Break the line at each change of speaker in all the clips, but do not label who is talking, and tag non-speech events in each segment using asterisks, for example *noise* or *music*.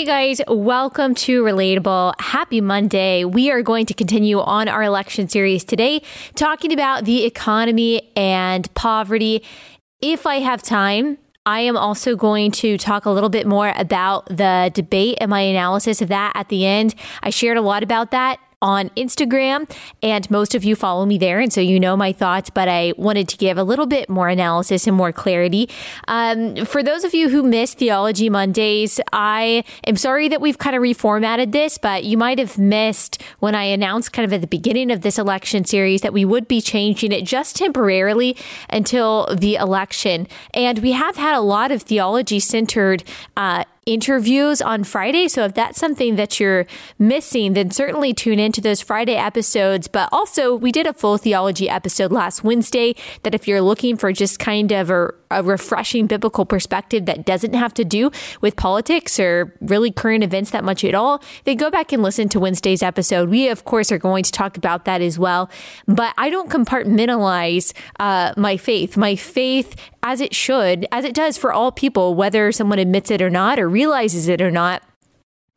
Hey guys, welcome to Relatable. Happy Monday. We are going to continue on our election series today, talking about the economy and poverty. If I have time, I am also going to talk a little bit more about the debate and my analysis of that at the end. I shared a lot about that on Instagram, and most of you follow me there, and so you know my thoughts. But I wanted to give a little bit more analysis and more clarity. Um, for those of you who missed Theology Mondays, I am sorry that we've kind of reformatted this, but you might have missed when I announced kind of at the beginning of this election series that we would be changing it just temporarily until the election. And we have had a lot of theology centered uh, interviews on Friday. So if that's something that you're missing, then certainly tune into those Friday episodes. But also, we did a full theology episode last Wednesday that if you're looking for just kind of a, a refreshing biblical perspective that doesn't have to do with politics or really current events that much at all, then go back and listen to Wednesday's episode. We, of course, are going to talk about that as well. But I don't compartmentalize uh, my faith. My faith as it should, as it does for all people, whether someone admits it or not, or realizes it or not,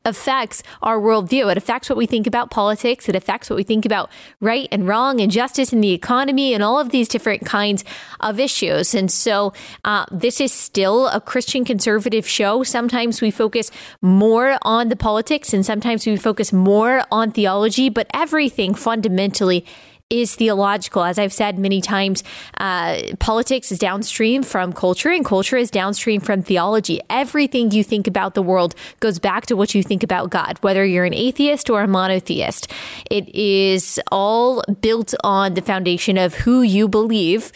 affects our worldview. It affects what we think about politics. It affects what we think about right and wrong and justice and the economy and all of these different kinds of issues. And so, uh, this is still a Christian conservative show. Sometimes we focus more on the politics and sometimes we focus more on theology, but everything fundamentally is theological. As I've said many times, uh, politics is downstream from culture, and culture is downstream from theology. Everything you think about the world goes back to what you think about God, whether you're an atheist or a monotheist. It is all built on the foundation of who you believe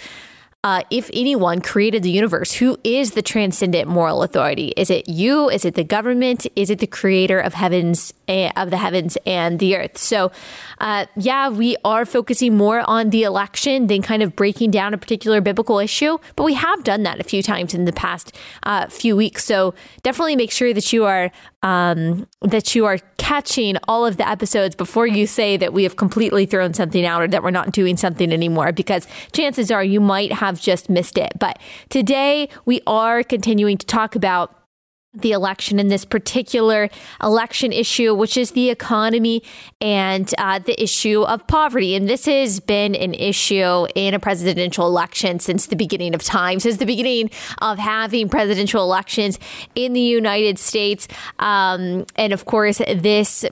uh, if anyone created the universe, who is the transcendent moral authority? Is it you? Is it the government? Is it the creator of heavens eh, of the heavens and the earth? So, uh, yeah, we are focusing more on the election than kind of breaking down a particular biblical issue, but we have done that a few times in the past uh, few weeks. So definitely make sure that you are um, that you are catching all of the episodes before you say that we have completely thrown something out or that we're not doing something anymore, because chances are you might have just missed it. But today we are continuing to talk about the election in this particular election issue, which is the economy and uh, the issue of poverty. And this has been an issue in a presidential election since the beginning of time, since the beginning of having presidential elections in the United States. Um, and of course, this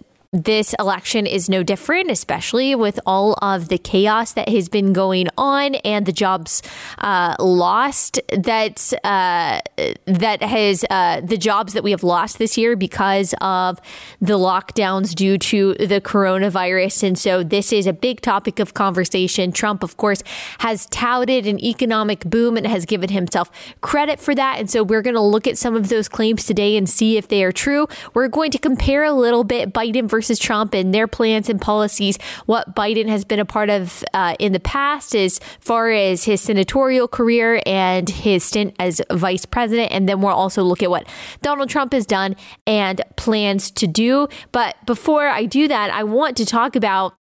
this election is no different, especially with all of the chaos that has been going on and the jobs uh, lost that uh, that has uh, the jobs that we have lost this year because of the lockdowns due to the coronavirus. And so this is a big topic of conversation. Trump, of course, has touted an economic boom and has given himself credit for that. And so we're going to look at some of those claims today and see if they are true. We're going to compare a little bit Biden versus versus Trump and their plans and policies, what Biden has been a part of uh, in the past as far as his senatorial career and his stint as vice president. And then we'll also look at what Donald Trump has done and plans to do. But before I do that, I want to talk about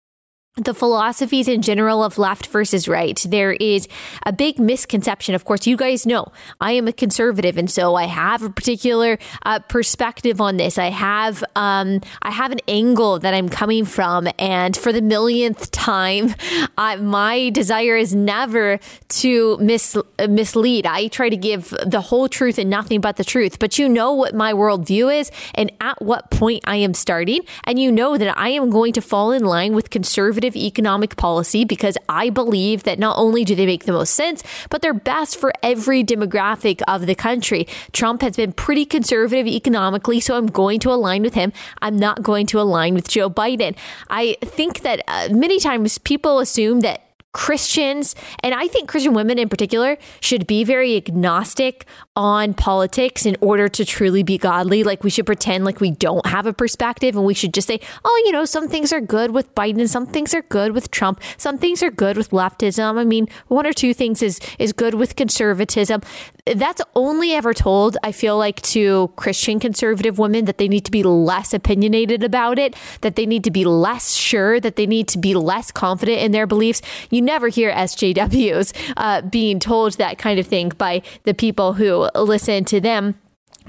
the philosophies in general of left versus right. There is a big misconception. Of course, you guys know I am a conservative, and so I have a particular uh, perspective on this. I have um, I have an angle that I'm coming from, and for the millionth time, my desire is never to mis- mislead. I try to give the whole truth and nothing but the truth. But you know what my worldview is, and at what point I am starting, and you know that I am going to fall in line with conservative conservative economic policy because I believe that not only do they make the most sense, but they're best for every demographic of the country. Trump has been pretty conservative economically, so I'm going to align with him. I'm not going to align with Joe Biden. I think that uh, many times people assume that Christians, and I think Christian women in particular, should be very agnostic on politics in order to truly be godly. Like we should pretend like we don't have a perspective and we should just say, oh, you know, some things are good with Biden, some things are good with Trump, some things are good with leftism. I mean, one or two things is is good with conservatism. That's only ever told, I feel like, to Christian conservative women that they need to be less opinionated about it, that they need to be less sure, that they need to be less confident in their beliefs. You never hear SJWs uh, being told that kind of thing by the people who listen to them.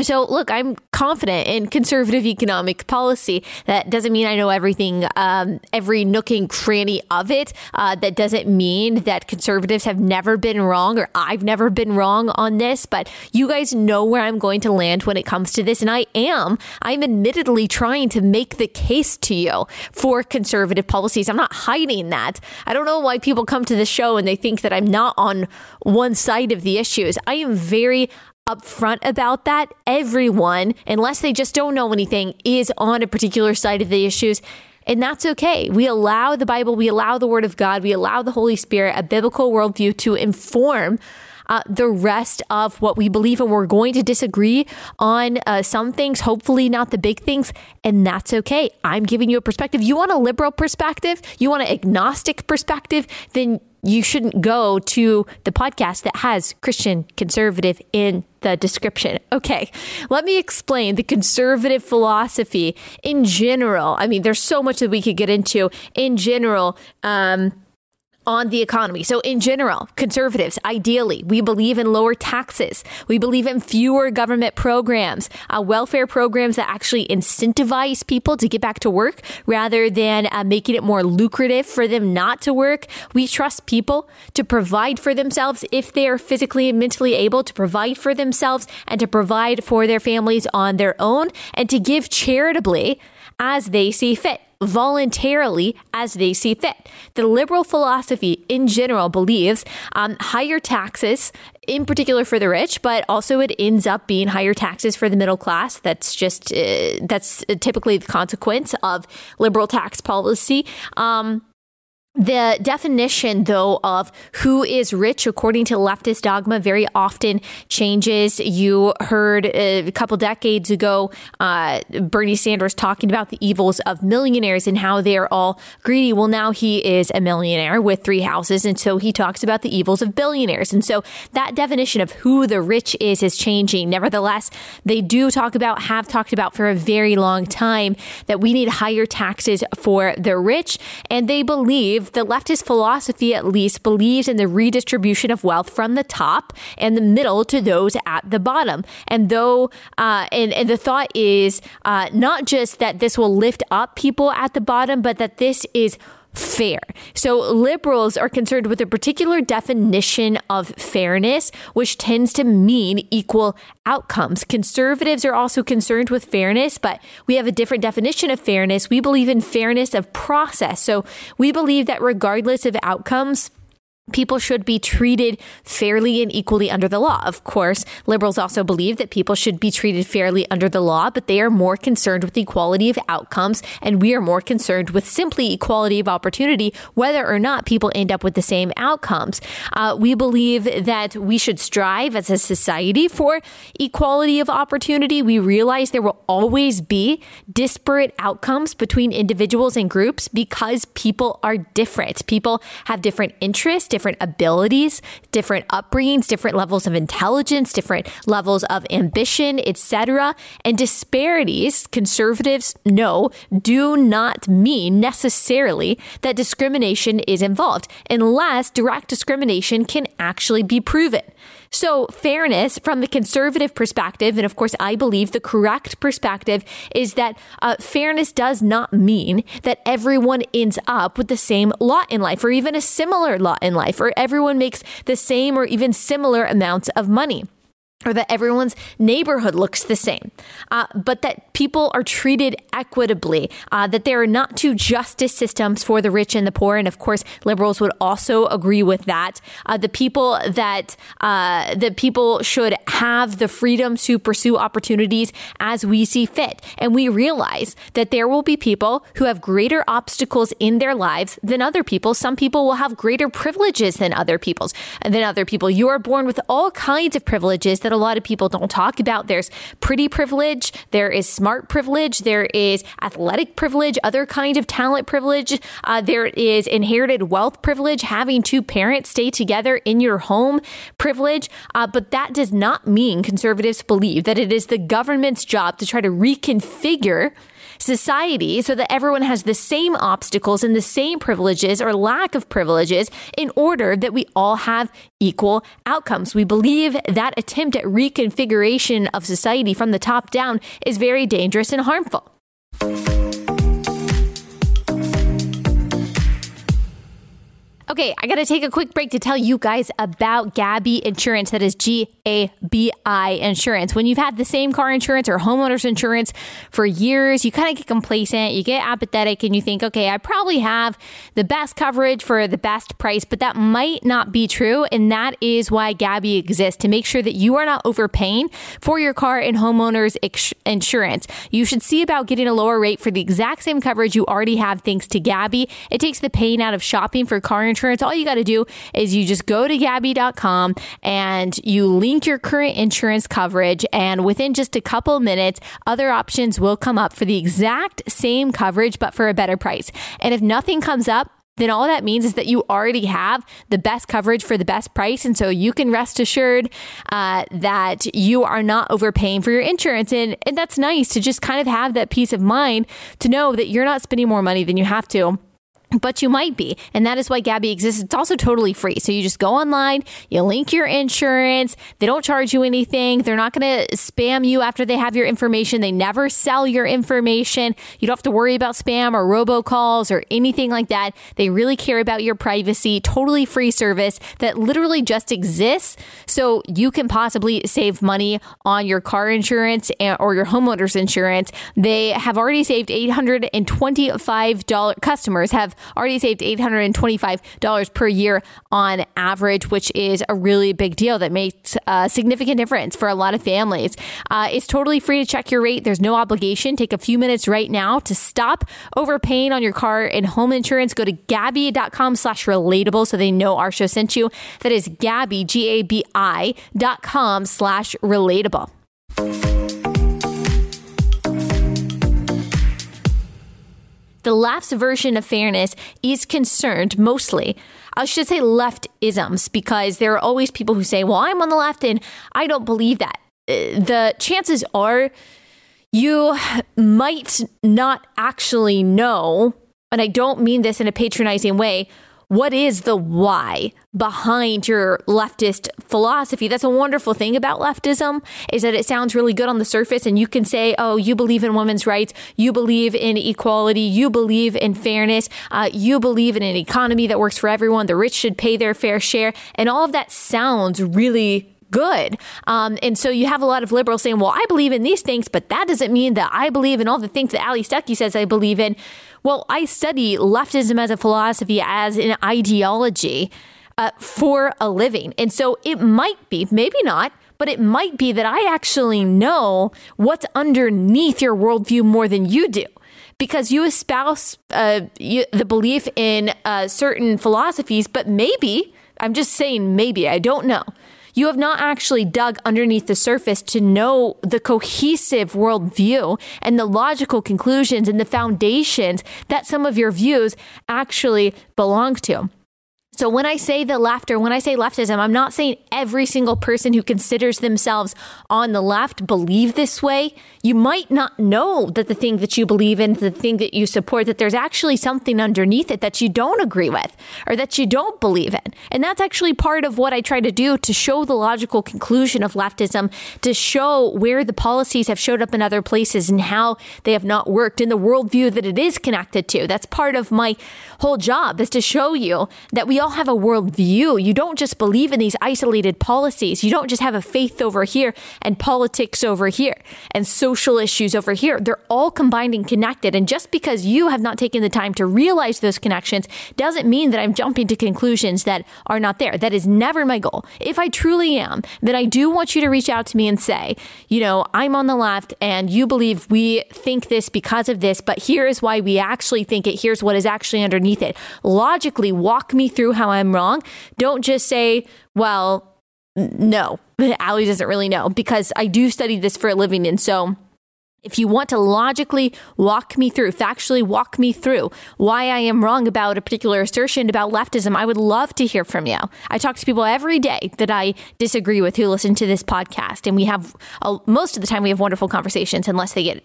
So, look, I'm confident in conservative economic policy. That doesn't mean I know everything, um, every nook and cranny of it. Uh, that doesn't mean that conservatives have never been wrong or I've never been wrong on this. But you guys know where I'm going to land when it comes to this. And I am. I'm admittedly trying to make the case to you for conservative policies. I'm not hiding that. I don't know why people come to the show and they think that I'm not on one side of the issues. I am very upfront about that. Everyone, unless they just don't know anything, is on a particular side of the issues. And that's okay. We allow the Bible, we allow the Word of God, we allow the Holy Spirit, a biblical worldview to inform uh, the rest of what we believe. And we're going to disagree on uh, some things, hopefully not the big things. And that's okay. I'm giving you a perspective. You want a liberal perspective? You want an agnostic perspective? Then you shouldn't go to the podcast that has Christian conservative in the description. Okay, let me explain the conservative philosophy in general. I mean, there's so much that we could get into in general. Um, on the economy. So, in general, conservatives, ideally, we believe in lower taxes. We believe in fewer government programs, uh, welfare programs that actually incentivize people to get back to work rather than uh, making it more lucrative for them not to work. We trust people to provide for themselves if they are physically and mentally able to provide for themselves and to provide for their families on their own and to give charitably as they see fit voluntarily as they see fit. The liberal philosophy in general believes um, higher taxes, in particular for the rich, but also it ends up being higher taxes for the middle class. That's just uh, that's typically the consequence of liberal tax policy. Um, the definition, though, of who is rich according to leftist dogma very often changes. You heard a couple decades ago uh, Bernie Sanders talking about the evils of millionaires and how they're all greedy. Well, now he is a millionaire with three houses, and so he talks about the evils of billionaires. And so that definition of who the rich is is changing. Nevertheless, they do talk about, have talked about for a very long time, that we need higher taxes for the rich, and they believe believe, the leftist philosophy at least, believes in the redistribution of wealth from the top and the middle to those at the bottom. And though, uh, and, and the thought is uh, not just that this will lift up people at the bottom, but that this is fair. So liberals are concerned with a particular definition of fairness, which tends to mean equal outcomes. Conservatives are also concerned with fairness, but we have a different definition of fairness. We believe in fairness of process. So we believe that regardless of outcomes, people should be treated fairly and equally under the law. Of course, liberals also believe that people should be treated fairly under the law, but they are more concerned with equality of outcomes, and we are more concerned with simply equality of opportunity, whether or not people end up with the same outcomes. Uh, we believe that we should strive as a society for equality of opportunity. We realize there will always be disparate outcomes between individuals and groups because people are different. People have different interests different abilities, different upbringings, different levels of intelligence, different levels of ambition, etc. And disparities, conservatives know, do not mean necessarily that discrimination is involved unless direct discrimination can actually be proven. So, fairness from the conservative perspective, and of course, I believe the correct perspective is that uh, fairness does not mean that everyone ends up with the same lot in life or even a similar lot in life, or everyone makes the same or even similar amounts of money or that everyone's neighborhood looks the same, uh, but that people are treated equitably, uh, that there are not two justice systems for the rich and the poor. And of course, liberals would also agree with that. Uh, the people that uh, people should have the freedom to pursue opportunities as we see fit. And we realize that there will be people who have greater obstacles in their lives than other people. Some people will have greater privileges than other people's than other people. You are born with all kinds of privileges that a lot of people don't talk about. There's pretty privilege, there is smart privilege, there is athletic privilege, other kind of talent privilege, uh, there is inherited wealth privilege, having two parents stay together in your home privilege. Uh, but that does not mean conservatives believe that it is the government's job to try to reconfigure society so that everyone has the same obstacles and the same privileges or lack of privileges in order that we all have equal outcomes. We believe that attempt at reconfiguration of society from the top down is very dangerous and harmful. Okay, I got to take a quick break to tell you guys about Gabi Insurance. That is G A B I Insurance. When you've had the same car insurance or homeowners insurance for years, you kind of get complacent, you get apathetic, and you think, okay, I probably have the best coverage for the best price, but that might not be true. And that is why Gabi exists to make sure that you are not overpaying for your car and homeowners ex- insurance. You should see about getting a lower rate for the exact same coverage you already have thanks to Gabi. It takes the pain out of shopping for car insurance insurance, all you got to do is you just go to Gabi.com and you link your current insurance coverage. And within just a couple minutes, other options will come up for the exact same coverage, but for a better price. And if nothing comes up, then all that means is that you already have the best coverage for the best price. And so you can rest assured uh, that you are not overpaying for your insurance. And, and that's nice to just kind of have that peace of mind to know that you're not spending more money than you have to but you might be. And that is why Gabi exists. It's also totally free. So you just go online, you link your insurance. They don't charge you anything. They're not going to spam you after they have your information. They never sell your information. You don't have to worry about spam or robocalls or anything like that. They really care about your privacy. Totally free service that literally just exists so you can possibly save money on your car insurance or your homeowner's insurance. They have already saved $825 customers have already saved $825 per year on average, which is a really big deal that makes a significant difference for a lot of families. Uh, it's totally free to check your rate. There's no obligation. Take a few minutes right now to stop overpaying on your car and home insurance. Go to Gabi.com slash relatable so they know our show sent you. That is Gabi, G-A-B-I dot com slash relatable. The left's version of fairness is concerned mostly, I should say leftisms, because there are always people who say, well, I'm on the left and I don't believe that. Uh, the chances are you might not actually know, and I don't mean this in a patronizing way, what is the why behind your leftist philosophy that's a wonderful thing about leftism is that it sounds really good on the surface and you can say oh you believe in women's rights you believe in equality you believe in fairness uh, you believe in an economy that works for everyone the rich should pay their fair share and all of that sounds really good. Um, and so you have a lot of liberals saying, well, I believe in these things, but that doesn't mean that I believe in all the things that Allie Stuckey says I believe in. Well, I study leftism as a philosophy, as an ideology uh, for a living. And so it might be, maybe not, but it might be that I actually know what's underneath your worldview more than you do. Because you espouse uh, you, the belief in uh, certain philosophies, but maybe, I'm just saying maybe, I don't know you have not actually dug underneath the surface to know the cohesive worldview and the logical conclusions and the foundations that some of your views actually belong to. So when I say the left or when I say leftism, I'm not saying every single person who considers themselves on the left believe this way. You might not know that the thing that you believe in, the thing that you support, that there's actually something underneath it that you don't agree with or that you don't believe in. And that's actually part of what I try to do to show the logical conclusion of leftism, to show where the policies have showed up in other places and how they have not worked in the worldview that it is connected to. That's part of my whole job is to show you that we all have a worldview. You don't just believe in these isolated policies. You don't just have a faith over here and politics over here and social issues over here. They're all combined and connected. And just because you have not taken the time to realize those connections doesn't mean that I'm jumping to conclusions that are not there. That is never my goal. If I truly am, then I do want you to reach out to me and say, you know, I'm on the left and you believe we think this because of this, but here is why we actually think it. Here's what is actually underneath it. Logically, walk me through how I'm wrong. Don't just say, well, no, *laughs* Allie doesn't really know because I do study this for a living. And so if you want to logically walk me through, factually walk me through why I am wrong about a particular assertion about leftism, I would love to hear from you. I talk to people every day that I disagree with who listen to this podcast, and we have most of the time we have wonderful conversations, unless they get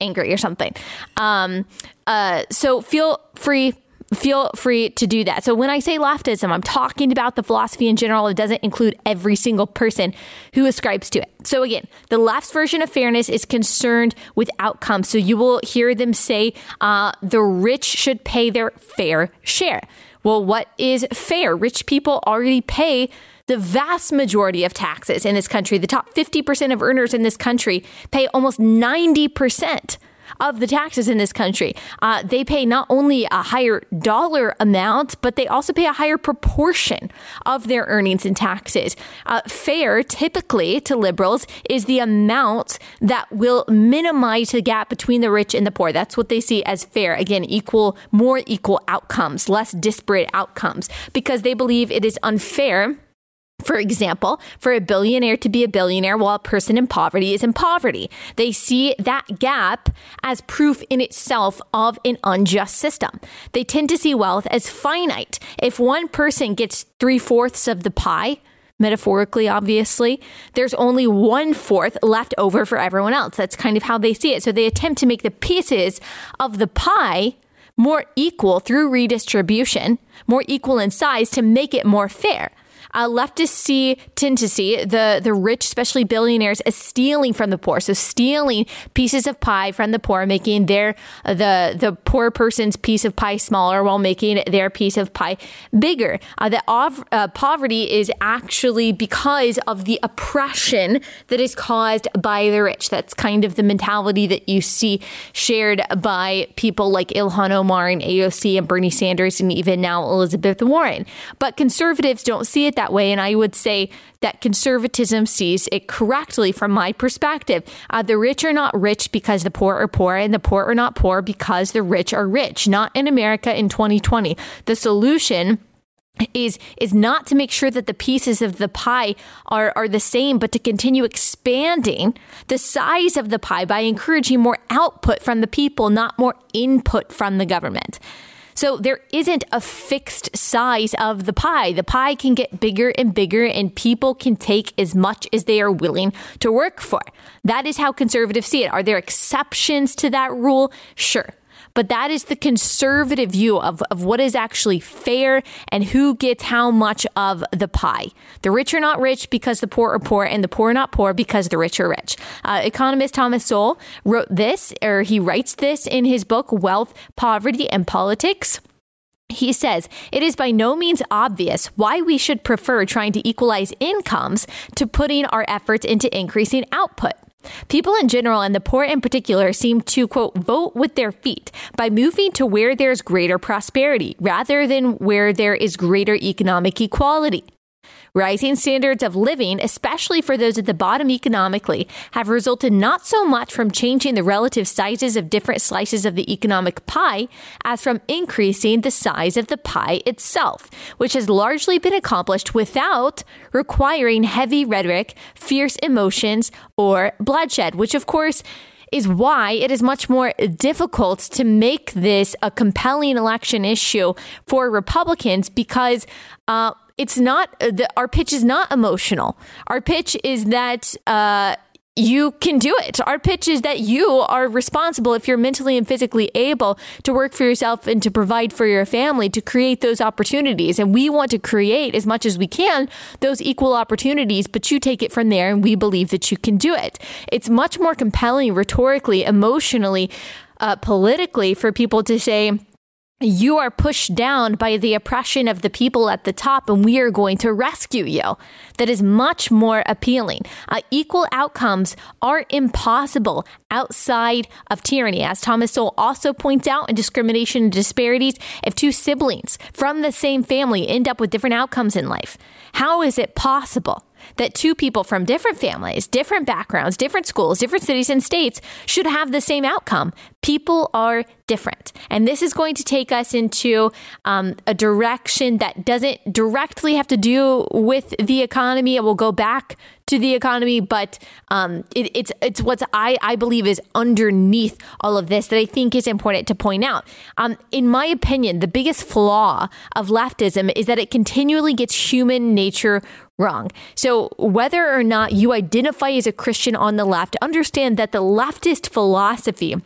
angry or something. Um, uh, so feel free feel free to do that. So when I say leftism, I'm talking about the philosophy in general. It doesn't include every single person who ascribes to it. So again, the left's version of fairness is concerned with outcomes. So you will hear them say uh, the rich should pay their fair share. Well, what is fair? Rich people already pay the vast majority of taxes in this country. The top 50% of earners in this country pay almost 90% of the taxes in this country. Uh, they pay not only a higher dollar amount, but they also pay a higher proportion of their earnings in taxes. Uh, fair, typically to liberals, is the amount that will minimize the gap between the rich and the poor. That's what they see as fair. Again, equal, more equal outcomes, less disparate outcomes, because they believe it is unfair for example, for a billionaire to be a billionaire while a person in poverty is in poverty. They see that gap as proof in itself of an unjust system. They tend to see wealth as finite. If one person gets three fourths of the pie, metaphorically, obviously, there's only one fourth left over for everyone else. That's kind of how they see it. So they attempt to make the pieces of the pie more equal through redistribution, more equal in size to make it more fair. Uh, leftists see tend to see the the rich, especially billionaires, as stealing from the poor. So stealing pieces of pie from the poor, making their the the poor person's piece of pie smaller while making their piece of pie bigger. Uh, that ov- uh, poverty is actually because of the oppression that is caused by the rich. That's kind of the mentality that you see shared by people like Ilhan Omar and AOC and Bernie Sanders and even now Elizabeth Warren. But conservatives don't see it that way. And I would say that conservatism sees it correctly from my perspective. Uh, the rich are not rich because the poor are poor, and the poor are not poor because the rich are rich. Not in America in 2020. The solution is is not to make sure that the pieces of the pie are are the same but to continue expanding the size of the pie by encouraging more output from the people not more input from the government so there isn't a fixed size of the pie. The pie can get bigger and bigger, and people can take as much as they are willing to work for. That is how conservatives see it. Are there exceptions to that rule? Sure. But that is the conservative view of, of what is actually fair and who gets how much of the pie. The rich are not rich because the poor are poor, and the poor are not poor because the rich are rich. Uh, economist Thomas Sowell wrote this, or he writes this in his book, Wealth, Poverty, and Politics. He says, it is by no means obvious why we should prefer trying to equalize incomes to putting our efforts into increasing output. People in general and the poor in particular seem to, quote, vote with their feet by moving to where there's greater prosperity rather than where there is greater economic equality. Rising standards of living, especially for those at the bottom economically, have resulted not so much from changing the relative sizes of different slices of the economic pie as from increasing the size of the pie itself, which has largely been accomplished without requiring heavy rhetoric, fierce emotions, or bloodshed, which of course is why it is much more difficult to make this a compelling election issue for Republicans because uh, it's not the, our pitch is not emotional. Our pitch is that uh, you can do it. Our pitch is that you are responsible if you're mentally and physically able to work for yourself and to provide for your family to create those opportunities. And we want to create as much as we can those equal opportunities, but you take it from there and we believe that you can do it. It's much more compelling rhetorically, emotionally, uh, politically for people to say, you are pushed down by the oppression of the people at the top, and we are going to rescue you. That is much more appealing. Uh, equal outcomes are impossible outside of tyranny. As Thomas Sowell also points out in discrimination and disparities, if two siblings from the same family end up with different outcomes in life, how is it possible? That two people from different families, different backgrounds, different schools, different cities and states should have the same outcome. People are different. And this is going to take us into um, a direction that doesn't directly have to do with the economy. It will go back to the economy, but um, it, it's it's what I, I believe is underneath all of this that I think is important to point out. Um, in my opinion, the biggest flaw of leftism is that it continually gets human nature wrong. So, whether or not you identify as a Christian on the left, understand that the leftist philosophy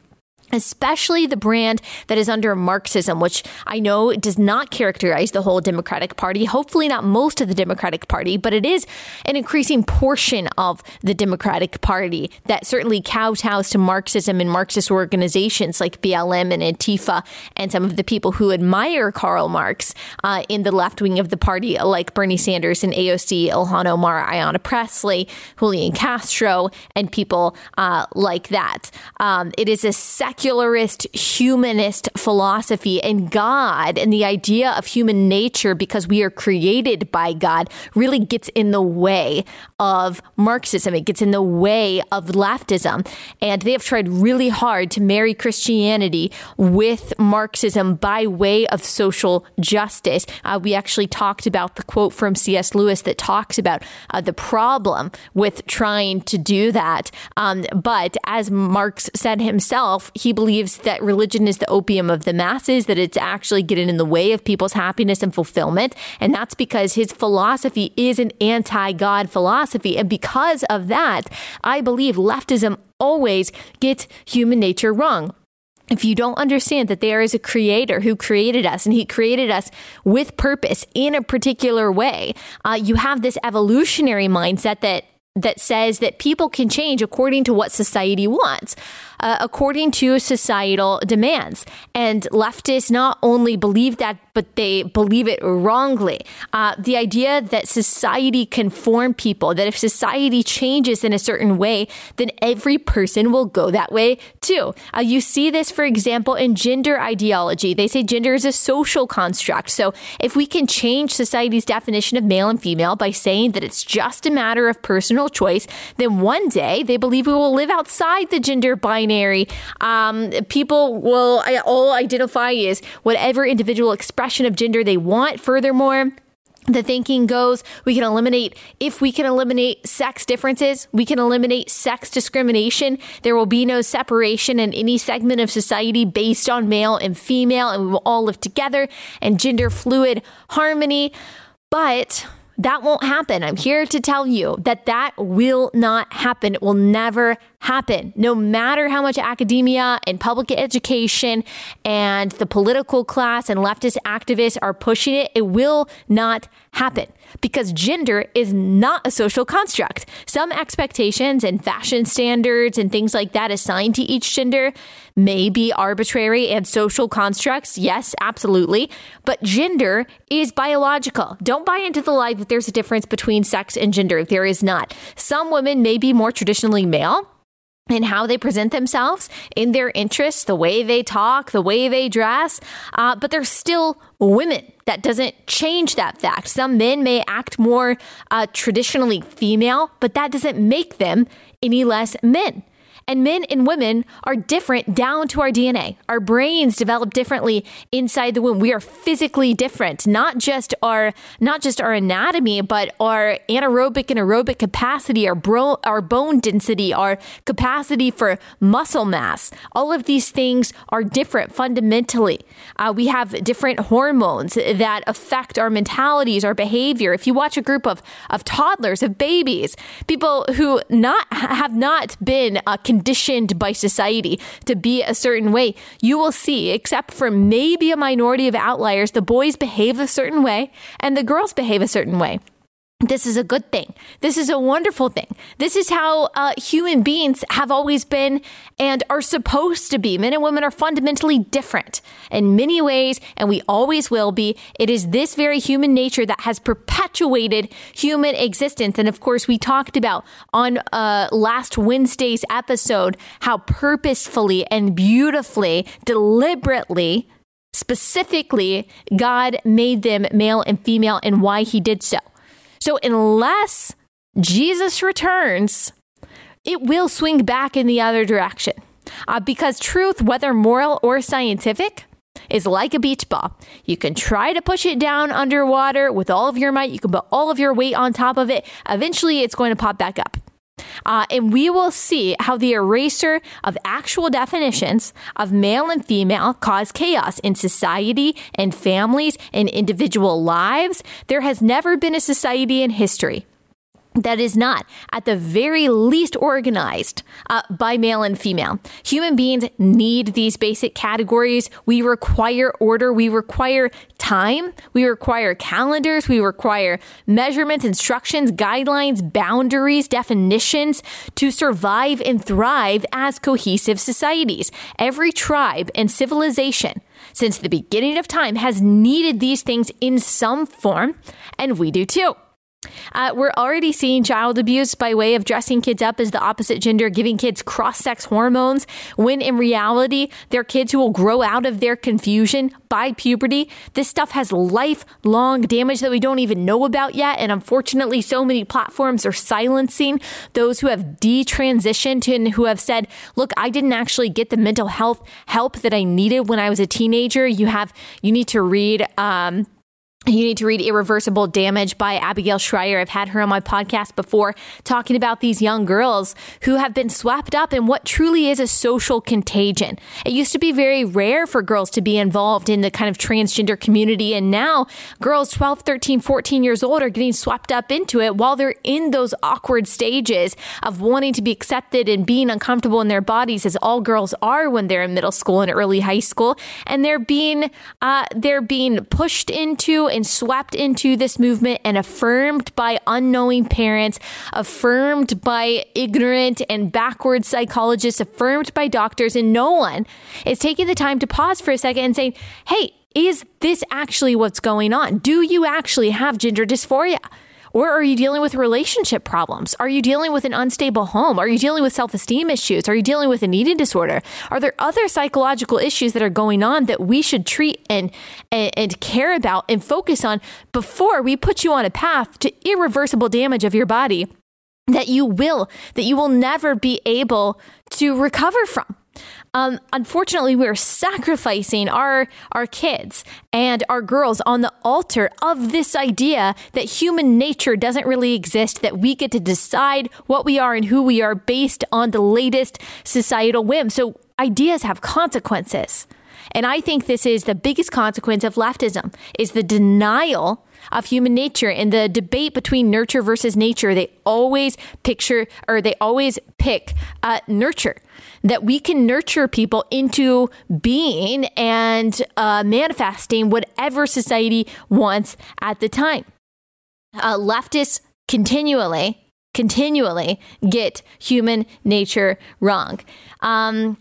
especially the brand that is under Marxism, which I know does not characterize the whole Democratic Party, hopefully not most of the Democratic Party, but it is an increasing portion of the Democratic Party that certainly kowtows to Marxism and Marxist organizations like BLM and Antifa and some of the people who admire Karl Marx uh, in the left wing of the party, like Bernie Sanders and AOC, Ilhan Omar, Ayanna Pressley, Julian Castro, and people uh, like that. Um, it is a secular secularist humanist philosophy and God and the idea of human nature because we are created by God really gets in the way of Marxism. It gets in the way of leftism. And they have tried really hard to marry Christianity with Marxism by way of social justice. Uh, we actually talked about the quote from C.S. Lewis that talks about uh, the problem with trying to do that. Um, but as Marx said himself, he believes that religion is the opium of the masses, that it's actually getting in the way of people's happiness and fulfillment. And that's because his philosophy is an anti God philosophy. And because of that, I believe leftism always gets human nature wrong if you don't understand that there is a creator who created us and he created us with purpose in a particular way, uh, you have this evolutionary mindset that that says that people can change according to what society wants uh, according to societal demands. And leftists not only believe that, but they believe it wrongly. Uh, the idea that society can form people, that if society changes in a certain way, then every person will go that way too. Uh, you see this, for example, in gender ideology. They say gender is a social construct. So if we can change society's definition of male and female by saying that it's just a matter of personal choice, then one day they believe we will live outside the gender binary binary. Um, people will all identify as whatever individual expression of gender they want. Furthermore, the thinking goes we can eliminate if we can eliminate sex differences we can eliminate sex discrimination there will be no separation in any segment of society based on male and female and we will all live together and gender fluid harmony but that won't happen. I'm here to tell you that that will not happen. It will never happen. No matter how much academia and public education and the political class and leftist activists are pushing it, it will not happen because gender is not a social construct. Some expectations and fashion standards and things like that assigned to each gender may be arbitrary and social constructs. Yes, absolutely. But gender is biological. Don't buy into the lie that there's a difference between sex and gender. There is not. Some women may be more traditionally male in how they present themselves, in their interests, the way they talk, the way they dress, uh, but they're still women. That doesn't change that fact. Some men may act more uh, traditionally female, but that doesn't make them any less men. And men and women are different down to our DNA. Our brains develop differently inside the womb. We are physically different, not just our not just our anatomy, but our anaerobic and aerobic capacity, our bro- our bone density, our capacity for muscle mass. All of these things are different fundamentally. Uh, we have different hormones that affect our mentalities, our behavior. If you watch a group of of toddlers, of babies, people who not have not been uh, conditioned by society to be a certain way, you will see, except for maybe a minority of outliers, the boys behave a certain way and the girls behave a certain way. This is a good thing. This is a wonderful thing. This is how uh, human beings have always been and are supposed to be. Men and women are fundamentally different in many ways, and we always will be. It is this very human nature that has perpetuated human existence. And of course, we talked about on uh, last Wednesday's episode how purposefully and beautifully, deliberately, specifically, God made them male and female and why he did so. So unless Jesus returns, it will swing back in the other direction. Uh, because truth, whether moral or scientific, is like a beach ball. You can try to push it down underwater with all of your might. You can put all of your weight on top of it. Eventually, it's going to pop back up. Uh, and we will see how the eraser of actual definitions of male and female cause chaos in society and families and individual lives. There has never been a society in history that is not, at the very least, organized uh, by male and female. Human beings need these basic categories. We require order. We require time. We require calendars. We require measurements, instructions, guidelines, boundaries, definitions to survive and thrive as cohesive societies. Every tribe and civilization since the beginning of time has needed these things in some form, and we do too. Uh, we're already seeing child abuse by way of dressing kids up as the opposite gender, giving kids cross sex hormones, when in reality, they're kids who will grow out of their confusion by puberty. This stuff has lifelong damage that we don't even know about yet. And unfortunately, so many platforms are silencing those who have detransitioned and who have said, look, I didn't actually get the mental health help that I needed when I was a teenager. You have, you need to read, um, you need to read Irreversible Damage by Abigail Shrier. I've had her on my podcast before talking about these young girls who have been swept up in what truly is a social contagion. It used to be very rare for girls to be involved in the kind of transgender community. And now girls 12, 13, 14 years old are getting swept up into it while they're in those awkward stages of wanting to be accepted and being uncomfortable in their bodies as all girls are when they're in middle school and early high school. And they're being, uh, they're being pushed into and swept into this movement and affirmed by unknowing parents, affirmed by ignorant and backward psychologists, affirmed by doctors, and no one is taking the time to pause for a second and saying, hey, is this actually what's going on? Do you actually have gender dysphoria? Or are you dealing with relationship problems? Are you dealing with an unstable home? Are you dealing with self esteem issues? Are you dealing with an eating disorder? Are there other psychological issues that are going on that we should treat and, and, and care about and focus on before we put you on a path to irreversible damage of your body that you will, that you will never be able to recover from? Um, unfortunately, we're sacrificing our our kids and our girls on the altar of this idea that human nature doesn't really exist, that we get to decide what we are and who we are based on the latest societal whim. So ideas have consequences. And I think this is the biggest consequence of leftism is the denial of human nature in the debate between nurture versus nature. They always picture or they always pick uh, nurture that we can nurture people into being and uh, manifesting whatever society wants at the time. Uh, leftists continually, continually get human nature wrong. Um,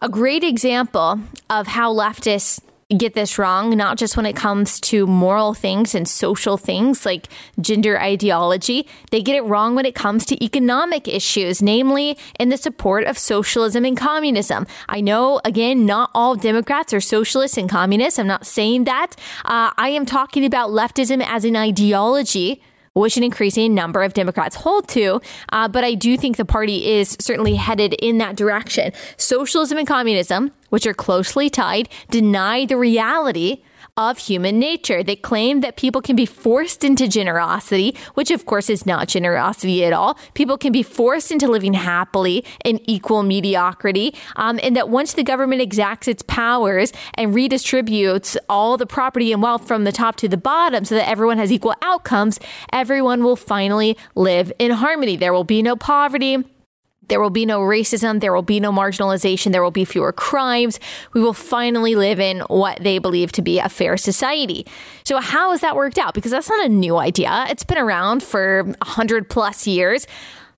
a great example of how leftists get this wrong, not just when it comes to moral things and social things like gender ideology. They get it wrong when it comes to economic issues, namely in the support of socialism and communism. I know, again, not all Democrats are socialists and communists. I'm not saying that. Uh, I am talking about leftism as an ideology which an increasing number of Democrats hold to. Uh, but I do think the party is certainly headed in that direction. Socialism and communism, which are closely tied, deny the reality of human nature. They claim that people can be forced into generosity, which of course is not generosity at all. People can be forced into living happily in equal mediocrity, um, and that once the government exacts its powers and redistributes all the property and wealth from the top to the bottom so that everyone has equal outcomes, everyone will finally live in harmony. There will be no poverty. There will be no racism. There will be no marginalization. There will be fewer crimes. We will finally live in what they believe to be a fair society. So, how has that worked out? Because that's not a new idea. It's been around for 100 plus years.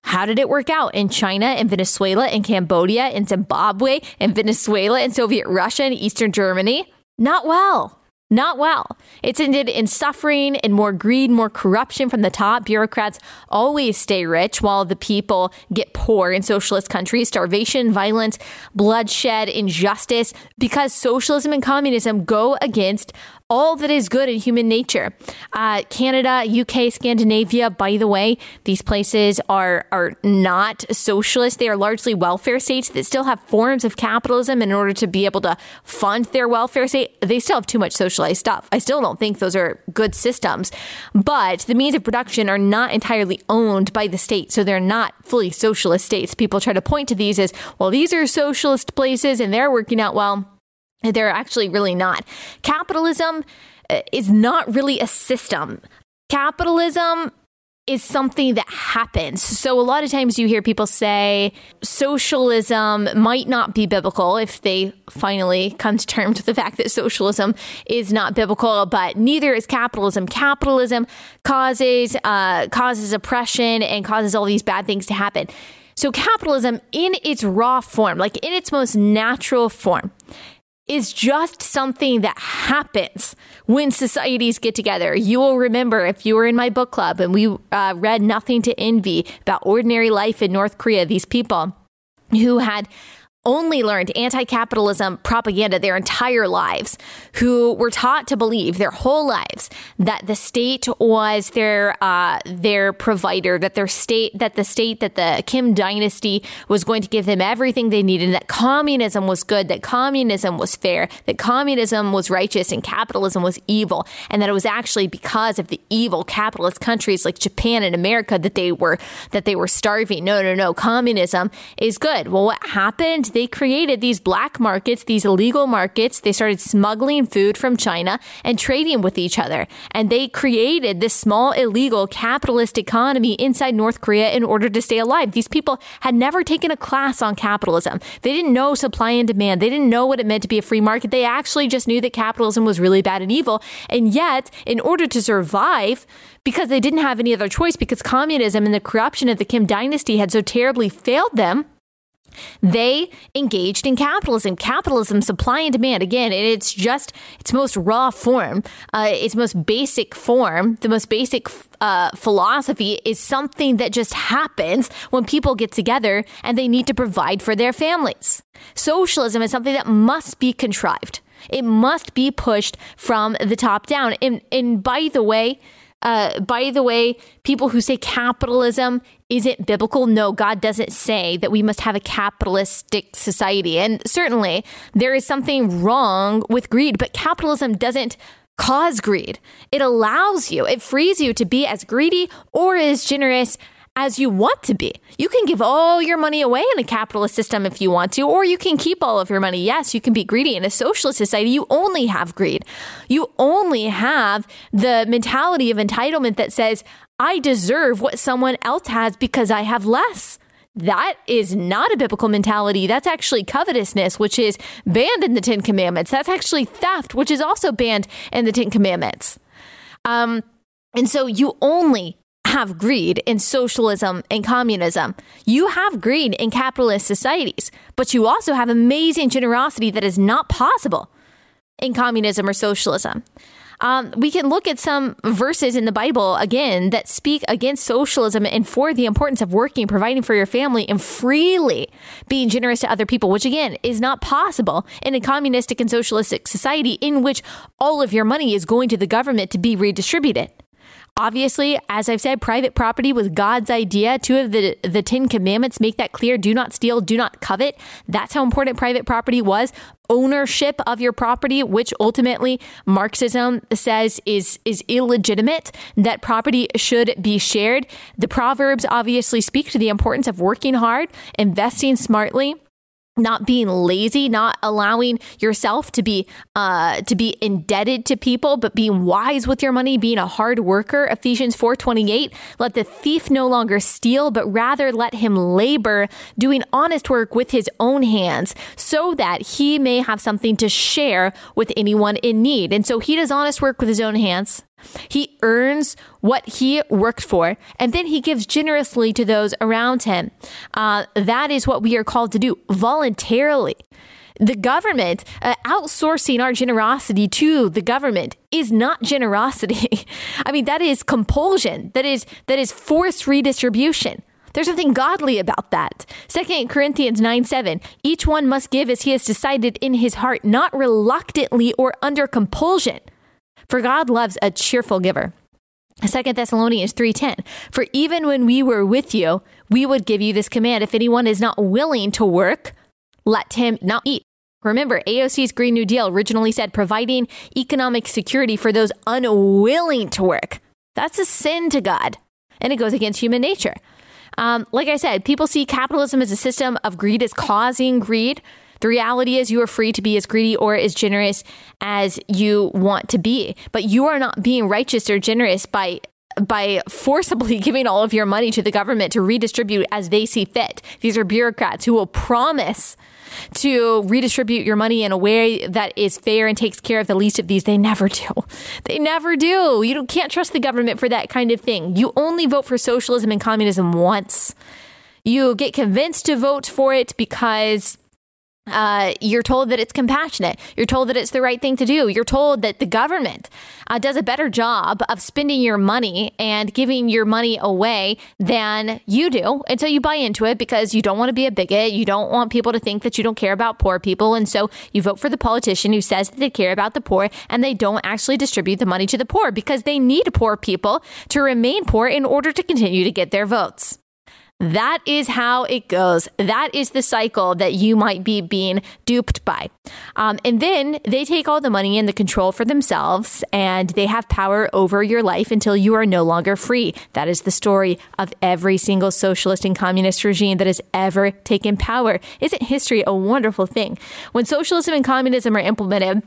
How did it work out in China, in Venezuela, in Cambodia, in Zimbabwe, in Venezuela, in Soviet Russia, in Eastern Germany? Not well. Not well. It's ended in suffering and more greed, more corruption from the top. Bureaucrats always stay rich while the people get poor in socialist countries. Starvation, violence, bloodshed, injustice, because socialism and communism go against all that is good in human nature. Uh, Canada, UK, Scandinavia, by the way, these places are, are not socialist. They are largely welfare states that still have forms of capitalism. In order to be able to fund their welfare state, they still have too much socialized stuff. I still don't think those are good systems, but the means of production are not entirely owned by the state. So they're not fully socialist states. People try to point to these as, well, these are socialist places and they're working out well. They're actually really not. Capitalism uh, is not really a system. Capitalism is something that happens. So a lot of times you hear people say socialism might not be biblical if they finally come to terms with the fact that socialism is not biblical, but neither is capitalism. Capitalism causes uh, causes oppression and causes all these bad things to happen. So capitalism in its raw form, like in its most natural form, is just something that happens when societies get together. You will remember if you were in my book club and we uh, read Nothing to Envy about ordinary life in North Korea, these people who had only learned anti capitalism propaganda their entire lives, who were taught to believe their whole lives that the state was their uh, their provider, that their state, that the state, that the Kim dynasty was going to give them everything they needed, that communism was good, that communism was fair, that communism was righteous, and capitalism was evil, and that it was actually because of the evil capitalist countries like Japan and America that they were that they were starving. No, no, no, communism is good. Well, what happened? They created these black markets, these illegal markets. They started smuggling food from China and trading with each other. And they created this small illegal capitalist economy inside North Korea in order to stay alive. These people had never taken a class on capitalism. They didn't know supply and demand. They didn't know what it meant to be a free market. They actually just knew that capitalism was really bad and evil. And yet, in order to survive, because they didn't have any other choice, because communism and the corruption of the Kim dynasty had so terribly failed them, they engaged in capitalism. Capitalism, supply and demand. Again, and it's just its most raw form, uh, its most basic form, the most basic uh, philosophy is something that just happens when people get together and they need to provide for their families. Socialism is something that must be contrived. It must be pushed from the top down. And, and by the way, uh, by the way, people who say capitalism isn't biblical, no, God doesn't say that we must have a capitalistic society. And certainly there is something wrong with greed, but capitalism doesn't cause greed. It allows you, it frees you to be as greedy or as generous as you want to be. You can give all your money away in a capitalist system if you want to, or you can keep all of your money. Yes, you can be greedy. In a socialist society, you only have greed. You only have the mentality of entitlement that says, I deserve what someone else has because I have less. That is not a biblical mentality. That's actually covetousness, which is banned in the Ten Commandments. That's actually theft, which is also banned in the Ten Commandments. Um, and so you only have greed in socialism and communism. You have greed in capitalist societies, but you also have amazing generosity that is not possible in communism or socialism. Um, we can look at some verses in the Bible again that speak against socialism and for the importance of working, providing for your family, and freely being generous to other people, which again is not possible in a communistic and socialistic society in which all of your money is going to the government to be redistributed. Obviously, as I've said, private property was God's idea. Two of the, the Ten Commandments make that clear. Do not steal, do not covet. That's how important private property was. Ownership of your property, which ultimately Marxism says is, is illegitimate, that property should be shared. The Proverbs obviously speak to the importance of working hard, investing smartly not being lazy, not allowing yourself to be uh, to be indebted to people, but being wise with your money, being a hard worker. Ephesians four twenty eight. Let the thief no longer steal, but rather let him labor, doing honest work with his own hands, so that he may have something to share with anyone in need. And so he does honest work with his own hands. He earns what he worked for, and then he gives generously to those around him. Uh, that is what we are called to do voluntarily. The government uh, outsourcing our generosity to the government is not generosity. *laughs* I mean, that is compulsion. That is that is forced redistribution. There's nothing godly about that. 2 Corinthians 9 7. Each one must give as he has decided in his heart, not reluctantly or under compulsion for God loves a cheerful giver. 2 Thessalonians 3:10 For even when we were with you we would give you this command if anyone is not willing to work let him not eat Remember, AOC's Green New Deal originally said providing economic security for those unwilling to work. That's a sin to God, and it goes against human nature. Um, like I said, people see capitalism as a system of greed as causing greed. The reality is, you are free to be as greedy or as generous as you want to be, but you are not being righteous or generous by by forcibly *laughs* giving all of your money to the government to redistribute as they see fit. These are bureaucrats who will promise to redistribute your money in a way that is fair and takes care of the least of these. They never do. *laughs* They never do. You can't trust the government for that kind of thing. You only vote for socialism and communism once. You get convinced to vote for it because uh, you're told that it's compassionate. You're told that it's the right thing to do. You're told that the government uh, does a better job of spending your money and giving your money away than you do. And so you buy into it because you don't want to be a bigot. You don't want people to think that you don't care about poor people. And so you vote for the politician who says that they care about the poor and they don't actually distribute the money to the poor because they need poor people to remain poor in order to continue to get their votes. That is how it goes. That is the cycle that you might be being duped by. Um, and then they take all the money and the control for themselves, and they have power over your life until you are no longer free. That is the story of every single socialist and communist regime that has ever taken power. Isn't history a wonderful thing? When socialism and communism are implemented,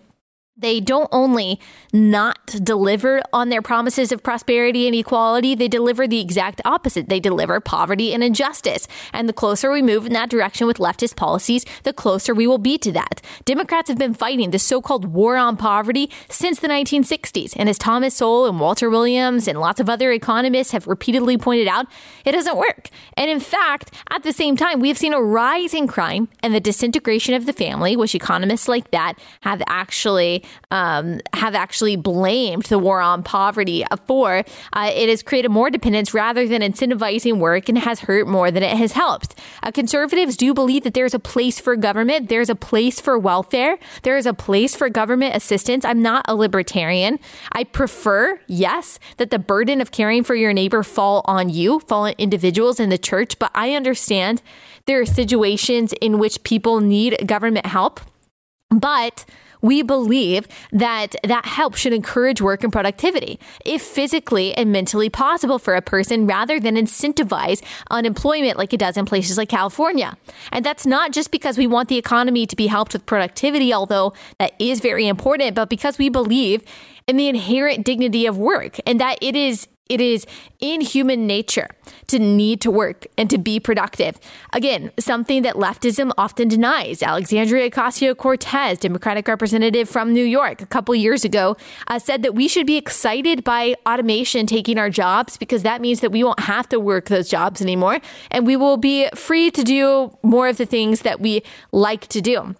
they don't only not deliver on their promises of prosperity and equality, they deliver the exact opposite. They deliver poverty and injustice. And the closer we move in that direction with leftist policies, the closer we will be to that. Democrats have been fighting the so called war on poverty since the 1960s. And as Thomas Sowell and Walter Williams and lots of other economists have repeatedly pointed out, it doesn't work. And in fact, at the same time, we have seen a rise in crime and the disintegration of the family, which economists like that have actually um, have actually blamed the war on poverty for. Uh, it has created more dependence rather than incentivizing work and has hurt more than it has helped. Uh, conservatives do believe that there's a place for government, there's a place for welfare, there is a place for government assistance. I'm not a libertarian. I prefer, yes, that the burden of caring for your neighbor fall on you, fall on individuals in the church, but I understand there are situations in which people need government help. But we believe that that help should encourage work and productivity, if physically and mentally possible for a person, rather than incentivize unemployment like it does in places like California. And that's not just because we want the economy to be helped with productivity, although that is very important, but because we believe in the inherent dignity of work and that it is it is in human nature to need to work and to be productive. Again, something that leftism often denies. Alexandria Ocasio Cortez, Democratic representative from New York, a couple years ago, uh, said that we should be excited by automation taking our jobs because that means that we won't have to work those jobs anymore and we will be free to do more of the things that we like to do.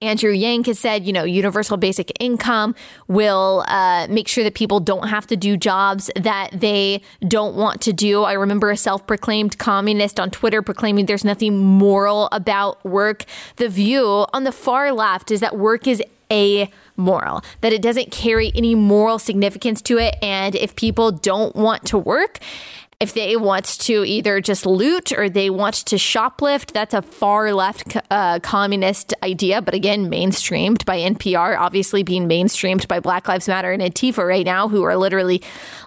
Andrew Yang has said, you know, universal basic income will uh, make sure that people don't have to do jobs that they don't want to do. I remember a self proclaimed communist on Twitter proclaiming there's nothing moral about work. The view on the far left is that work is a moral, that it doesn't carry any moral significance to it. And if people don't want to work, if they want to either just loot or they want to shoplift, that's a far left uh, communist idea, but again, mainstreamed by NPR, obviously being mainstreamed by Black Lives Matter and Antifa right now, who are literally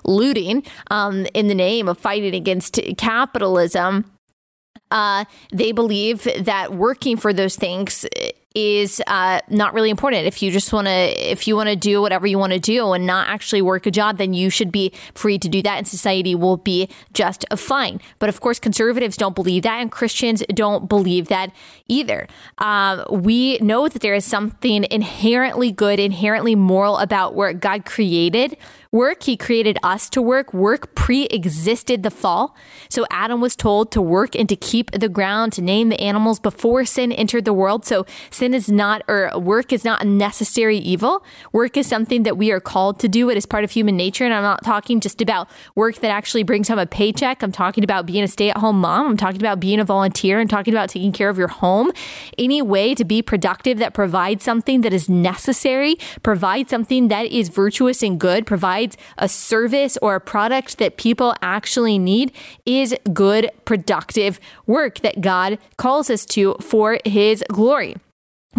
looting um, in the name of fighting against capitalism. Uh, they believe that working for those things is uh, not really important. If you just want to, if you want to do whatever you want to do and not actually work a job, then you should be free to do that, and society will be just fine. But of course, conservatives don't believe that, and Christians don't believe that either. Um, we know that there is something inherently good, inherently moral about work God created Work, he created us to work. Work pre existed the fall. So Adam was told to work and to keep the ground, to name the animals before sin entered the world. So sin is not, or work is not a necessary evil. Work is something that we are called to do. It is part of human nature. And I'm not talking just about work that actually brings home a paycheck. I'm talking about being a stay at home mom. I'm talking about being a volunteer. I'm talking about taking care of your home. Any way to be productive that provides something that is necessary, provides something that is virtuous and good, provides provides a service or a product that people actually need is good, productive work that God calls us to for His glory.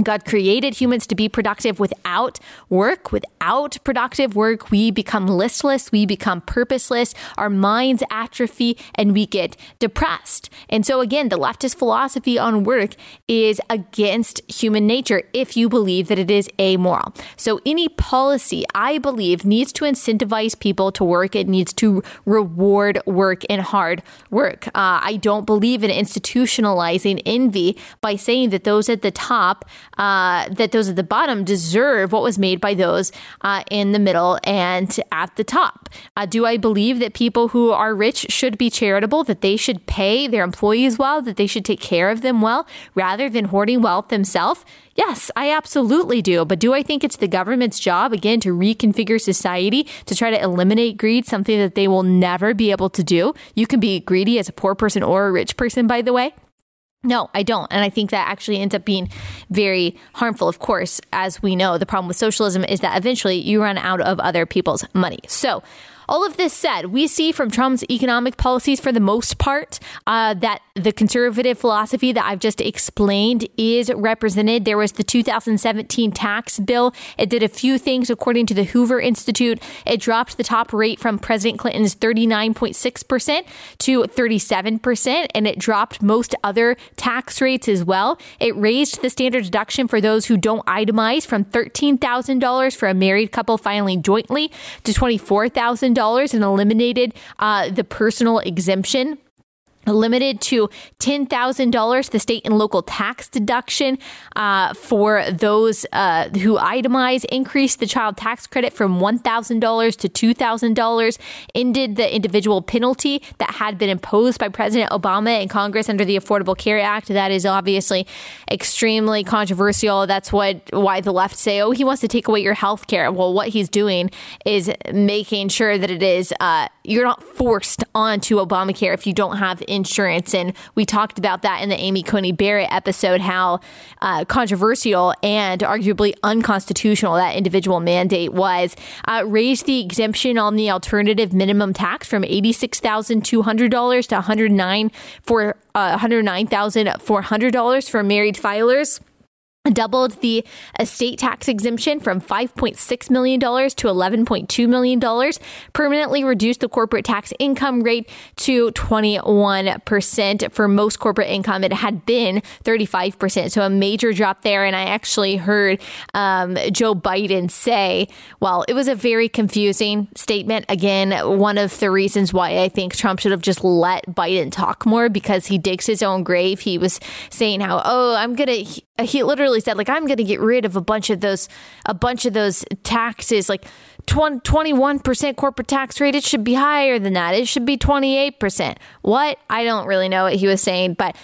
God created humans to be productive without work. Without productive work, we become listless, we become purposeless, our minds atrophy, and we get depressed. And so, again, the leftist philosophy on work is against human nature if you believe that it is amoral. So, any policy, I believe, needs to incentivize people to work, it needs to reward work and hard work. Uh, I don't believe in institutionalizing envy by saying that those at the top uh, that those at the bottom deserve what was made by those uh, in the middle and at the top. Uh, do I believe that people who are rich should be charitable, that they should pay their employees well, that they should take care of them well, rather than hoarding wealth themselves? Yes, I absolutely do. But do I think it's the government's job, again, to reconfigure society to try to eliminate greed, something that they will never be able to do? You can be greedy as a poor person or a rich person, by the way. No, I don't. And I think that actually ends up being very harmful. Of course, as we know, the problem with socialism is that eventually you run out of other people's money. So all of this said, we see from Trump's economic policies, for the most part, uh, that the conservative philosophy that I've just explained is represented. There was the 2017 tax bill. It did a few things according to the Hoover Institute. It dropped the top rate from President Clinton's 39.6% to 37%, and it dropped most other tax rates as well. It raised the standard deduction for those who don't itemize from $13,000 for a married couple filing jointly to $24,000 dollars and eliminated uh, the personal exemption limited to $10,000, the state and local tax deduction uh, for those uh, who itemize, increased the child tax credit from $1,000 to $2,000, ended the individual penalty that had been imposed by President Obama and Congress under the Affordable Care Act. That is obviously extremely controversial. That's what why the left say, oh, he wants to take away your health care. Well, what he's doing is making sure that it is, uh, you're not forced onto Obamacare if you don't have insurance. And we talked about that in the Amy Coney Barrett episode, how uh, controversial and arguably unconstitutional that individual mandate was. Uh, raised the exemption on the alternative minimum tax from $86,200 to 109 for uh, $109,400 for married filers doubled the estate tax exemption from $5.6 million to $11.2 million, permanently reduced the corporate tax income rate to 21%. For most corporate income, it had been 35%. So a major drop there. And I actually heard um, Joe Biden say, well, it was a very confusing statement. Again, one of the reasons why I think Trump should have just let Biden talk more because he digs his own grave. He was saying how, oh, I'm going to, Uh, he literally said like i'm going to get rid of a bunch of those a bunch of those taxes like 20, 21% corporate tax rate it should be higher than that. It should be 28% what? I don't really know what he was saying but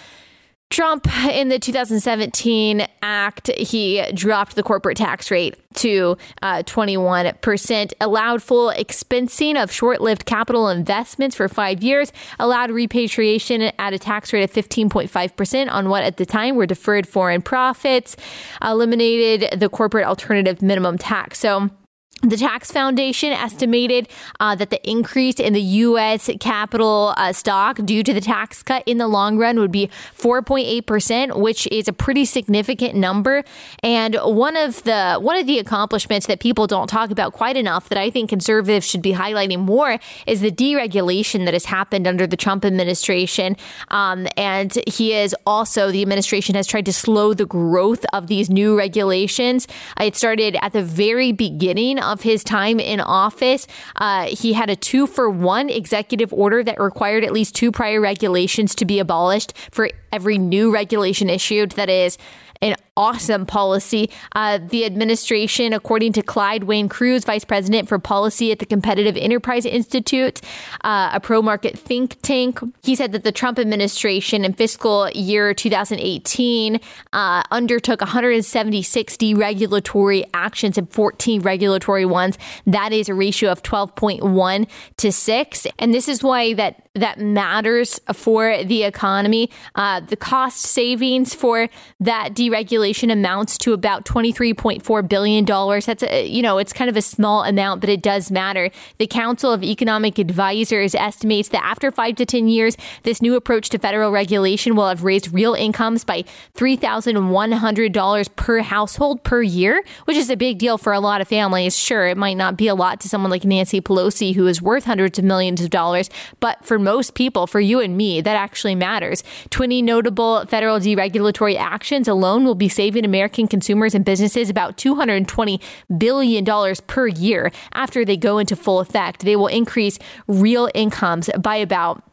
Trump, in the 2017 act, he dropped the corporate tax rate to uh, 21%, allowed full expensing of short lived capital investments for five years, allowed repatriation at a tax rate of 15.5% on what at the time were deferred foreign profits, eliminated the corporate alternative minimum tax. So, the Tax Foundation estimated uh, that the increase in the U.S. capital uh, stock due to the tax cut in the long run would be 4.8%, which is a pretty significant number. And one of the one of the accomplishments that people don't talk about quite enough that I think conservatives should be highlighting more is the deregulation that has happened under the Trump administration. Um, and he is also the administration has tried to slow the growth of these new regulations. It started at the very beginning of his time in office, uh, he had a two for one executive order that required at least two prior regulations to be abolished for every new regulation issued. That is, an awesome policy. Uh, the administration, according to Clyde Wayne Crews, vice president for policy at the Competitive Enterprise Institute, uh, a pro market think tank, he said that the Trump administration in fiscal year 2018 uh, undertook 176 deregulatory actions and 14 regulatory ones. That is a ratio of 12.1 to 6. And this is why that that matters for the economy. Uh, the cost savings for that deregulation deregulation amounts to about $23.4 billion. That's, a, you know, it's kind of a small amount, but it does matter. The Council of Economic Advisors estimates that after five to 10 years, this new approach to federal regulation will have raised real incomes by $3,100 per household per year, which is a big deal for a lot of families. Sure, it might not be a lot to someone like Nancy Pelosi, who is worth hundreds of millions of dollars, but for most people, for you and me, that actually matters. 20 notable federal deregulatory actions alone will be saving American consumers and businesses about $220 billion per year after they go into full effect. They will increase real incomes by about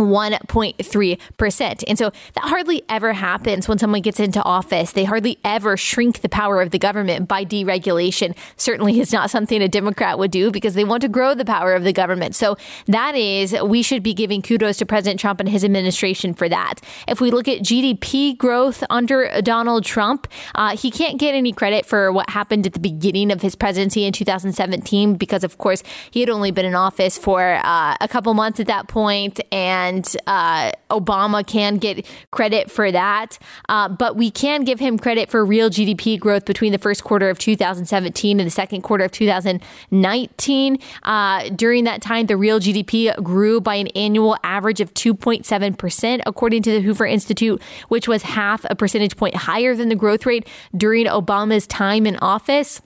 1.3%. And so that hardly ever happens when someone gets into office. They hardly ever shrink the power of the government by deregulation. Certainly is not something a Democrat would do because they want to grow the power of the government. So that is, we should be giving kudos to President Trump and his administration for that. If we look at GDP growth under Donald Trump, uh, he can't get any credit for what happened at the beginning of his presidency in 2017 because, of course, he had only been in office for uh, a couple months at that point and and uh, Obama can get credit for that. Uh, but we can give him credit for real GDP growth between the first quarter of 2017 and the second quarter of 2019. Uh, during that time, the real GDP grew by an annual average of 2.7%, according to the Hoover Institute, which was half a percentage point higher than the growth rate during Obama's time in office.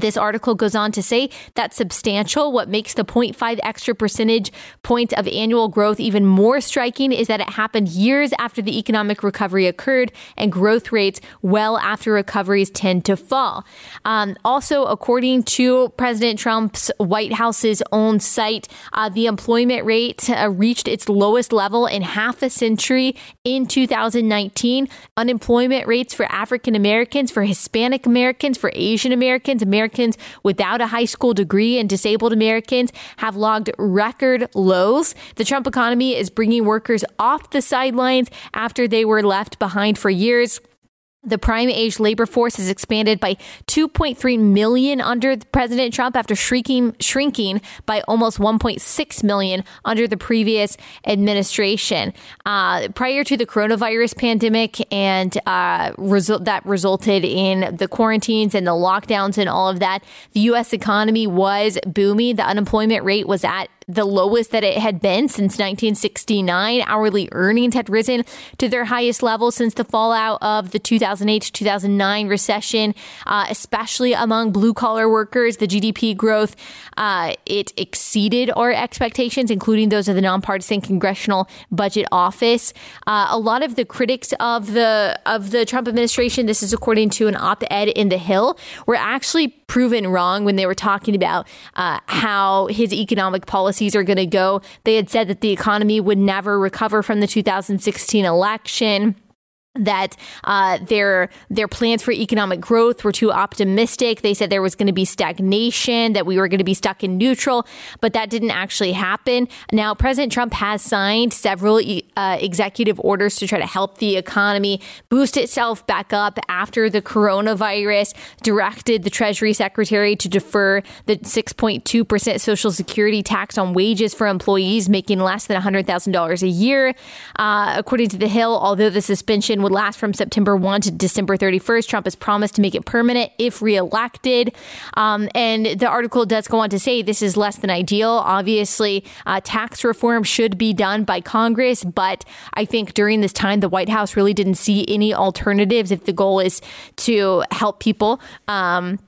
This article goes on to say that's substantial. What makes the 0.5 extra percentage point of annual growth even more striking is that it happened years after the economic recovery occurred, and growth rates well after recoveries tend to fall. Um, also, according to President Trump's White House's own site, uh, the employment rate uh, reached its lowest level in half a century in 2019. Unemployment rates for African Americans, for Hispanic Americans, for Asian Americans, Americans without a high school degree and disabled Americans have logged record lows. The Trump economy is bringing workers off the sidelines after they were left behind for years. The prime age labor force has expanded by 2.3 million under President Trump after shrinking, shrinking by almost 1.6 million under the previous administration. Uh, prior to the coronavirus pandemic and uh, result that resulted in the quarantines and the lockdowns and all of that, the U.S. economy was booming. The unemployment rate was at the lowest that it had been since 1969. Hourly earnings had risen to their highest level since the fallout of the 2008 to 2009 recession, uh, especially among blue collar workers. The GDP growth uh, it exceeded our expectations, including those of the nonpartisan Congressional Budget Office. Uh, a lot of the critics of the of the Trump administration, this is according to an op-ed in The Hill, were actually proven wrong when they were talking about uh, how his economic policies are going to go. They had said that the economy would never recover from the 2016 election that uh, their their plans for economic growth were too optimistic. They said there was going to be stagnation, that we were going to be stuck in neutral, but that didn't actually happen. Now, President Trump has signed several uh, executive orders to try to help the economy boost itself back up after the coronavirus. Directed the Treasury Secretary to defer the 6.2 percent Social Security tax on wages for employees making less than $100,000 a year. Uh, according to the Hill, although the suspension would last from September 1 to December 31st. Trump has promised to make it permanent if reelected. Um, and the article does go on to say this is less than ideal. Obviously, uh, tax reform should be done by Congress, but I think during this time, the White House really didn't see any alternatives if the goal is to help people. Um,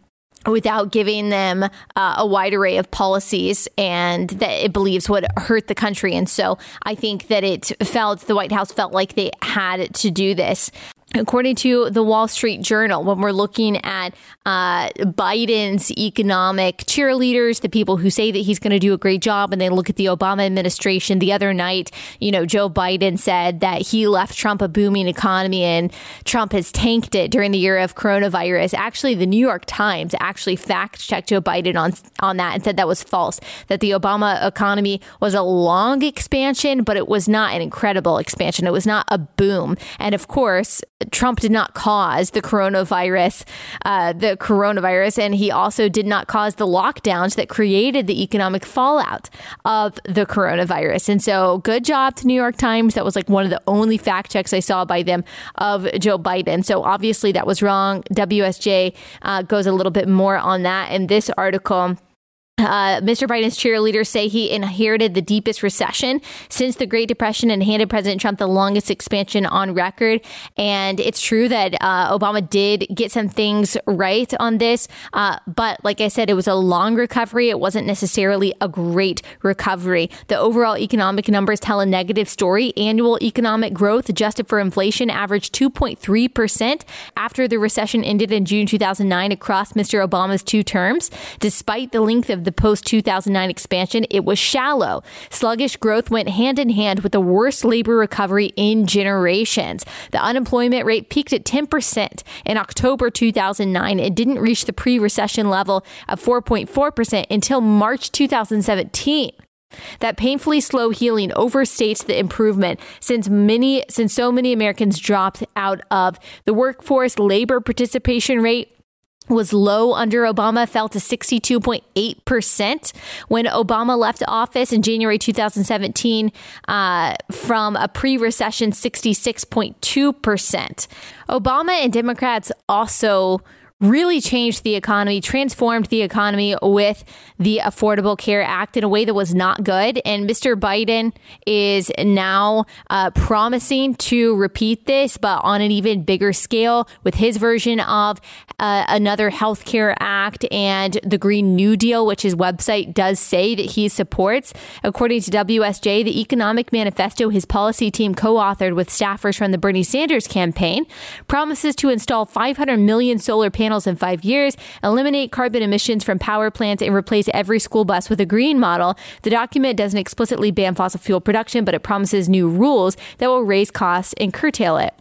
without giving them uh, a wide array of policies and that it believes would hurt the country. And so I think that it felt, the White House felt like they had to do this. According to the Wall Street Journal, when we're looking at uh, Biden's economic cheerleaders, the people who say that he's going to do a great job, and they look at the Obama administration the other night, you know, Joe Biden said that he left Trump a booming economy and Trump has tanked it during the year of coronavirus. Actually, the New York Times actually fact checked Joe Biden on, on that and said that was false, that the Obama economy was a long expansion, but it was not an incredible expansion. It was not a boom. And of course, Trump did not cause the coronavirus, uh, the coronavirus, and he also did not cause the lockdowns that created the economic fallout of the coronavirus. And so, good job to New York Times. That was like one of the only fact checks I saw by them of Joe Biden. So obviously that was wrong. WSJ uh, goes a little bit more on that in this article. Uh, Mr. Biden's cheerleaders say he inherited the deepest recession since the Great Depression and handed President Trump the longest expansion on record. And it's true that uh, Obama did get some things right on this. Uh, but like I said, it was a long recovery. It wasn't necessarily a great recovery. The overall economic numbers tell a negative story. Annual economic growth adjusted for inflation averaged 2.3% after the recession ended in June 2009 across Mr. Obama's two terms. Despite the length of the post 2009 expansion, it was shallow. Sluggish growth went hand in hand with the worst labor recovery in generations. The unemployment rate peaked at 10% in October 2009 and didn't reach the pre recession level of 4.4% until March 2017. That painfully slow healing overstates the improvement since many since so many Americans dropped out of the workforce labor participation rate was low under Obama, fell to 62.8% when Obama left office in January 2017 uh, from a pre recession 66.2%. Obama and Democrats also really changed the economy, transformed the economy with the Affordable Care Act in a way that was not good. And Mr. Biden is now uh, promising to repeat this, but on an even bigger scale with his version of uh, another health care act and the Green New Deal, which his website does say that he supports. According to WSJ, the economic manifesto his policy team co authored with staffers from the Bernie Sanders campaign promises to install 500 million solar panels panels in five years, eliminate carbon emissions from power plants, and replace every school bus with a green model. The document doesn't explicitly ban fossil fuel production, but it promises new rules that will raise costs and curtail it.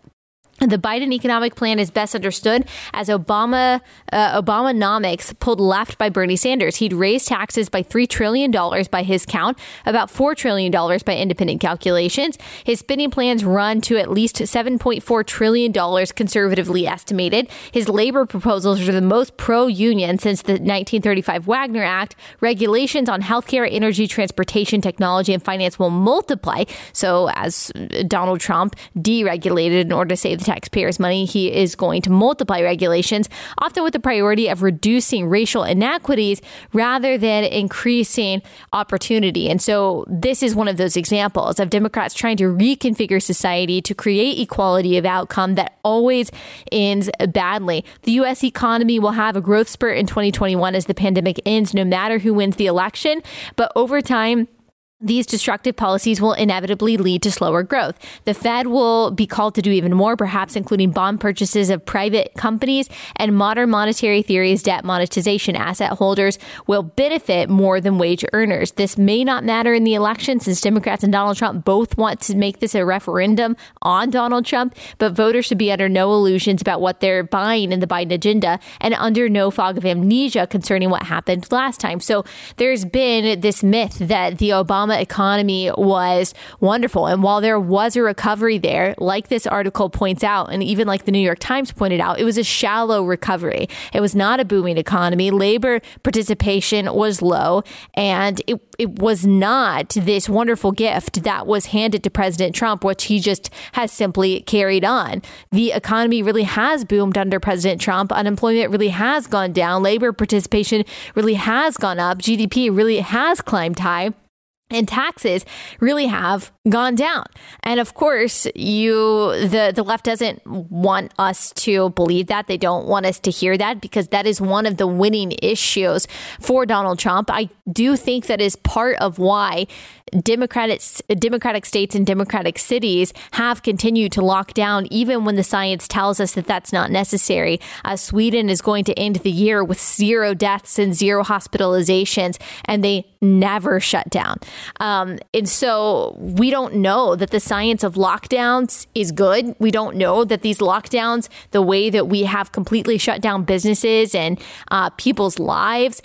The Biden economic plan is best understood as Obama uh, Obamanomics pulled left by Bernie Sanders. He'd raise taxes by $3 trillion by his count, about $4 trillion by independent calculations. His spending plans run to at least $7.4 trillion conservatively estimated. His labor proposals are the most pro union since the 1935 Wagner Act. Regulations on healthcare, energy, transportation, technology, and finance will multiply. So, as Donald Trump deregulated in order to save taxpayers' money, he is going to multiply regulations, often with the priority of reducing racial inequities rather than increasing opportunity. And so this is one of those examples of Democrats trying to reconfigure society to create equality of outcome that always ends badly. The U.S. economy will have a growth spurt in 2021 as the pandemic ends, no matter who wins the election. But over time, these destructive policies will inevitably lead to slower growth. The Fed will be called to do even more, perhaps including bond purchases of private companies and modern monetary theory's debt monetization. Asset holders will benefit more than wage earners. This may not matter in the election since Democrats and Donald Trump both want to make this a referendum on Donald Trump, but voters should be under no illusions about what they're buying in the Biden agenda and under no fog of amnesia concerning what happened last time. So there's been this myth that the Obama Economy was wonderful. And while there was a recovery there, like this article points out, and even like the New York Times pointed out, it was a shallow recovery. It was not a booming economy. Labor participation was low, and it, it was not this wonderful gift that was handed to President Trump, which he just has simply carried on. The economy really has boomed under President Trump. Unemployment really has gone down. Labor participation really has gone up. GDP really has climbed high and taxes really have gone down. And of course, you the the left doesn't want us to believe that. They don't want us to hear that because that is one of the winning issues for Donald Trump. I do think that is part of why Democratic Democratic states and Democratic cities have continued to lock down, even when the science tells us that that's not necessary. Uh, Sweden is going to end the year with zero deaths and zero hospitalizations, and they never shut down. Um, and so we don't know that the science of lockdowns is good. We don't know that these lockdowns, the way that we have completely shut down businesses and uh, people's lives,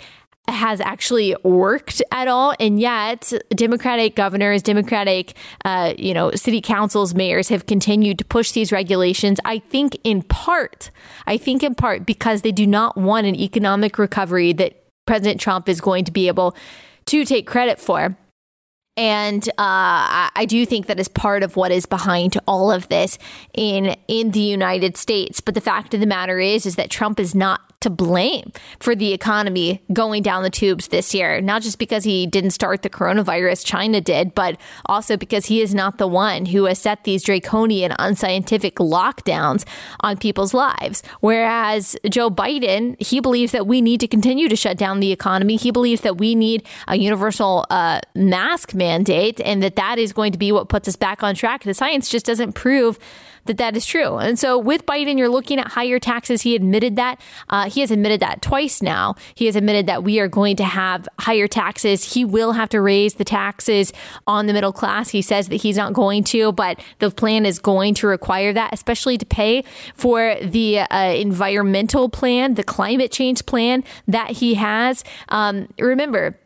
has actually worked at all. And yet, Democratic governors, Democratic, uh, you know, city councils, mayors have continued to push these regulations. I think in part, I think in part because they do not want an economic recovery that President Trump is going to be able to take credit for. And uh, I do think that is part of what is behind all of this in in the United States. But the fact of the matter is, is that Trump is not to blame for the economy going down the tubes this year, not just because he didn't start the coronavirus, China did, but also because he is not the one who has set these draconian, unscientific lockdowns on people's lives. Whereas Joe Biden, he believes that we need to continue to shut down the economy. He believes that we need a universal uh, mask mandate and that that is going to be what puts us back on track. The science just doesn't prove that that is true. And so with Biden, you're looking at higher taxes. He admitted that. Uh, he has admitted that twice now. He has admitted that we are going to have higher taxes. He will have to raise the taxes on the middle class. He says that he's not going to, but the plan is going to require that, especially to pay for the uh, environmental plan, the climate change plan that he has. Um, remember,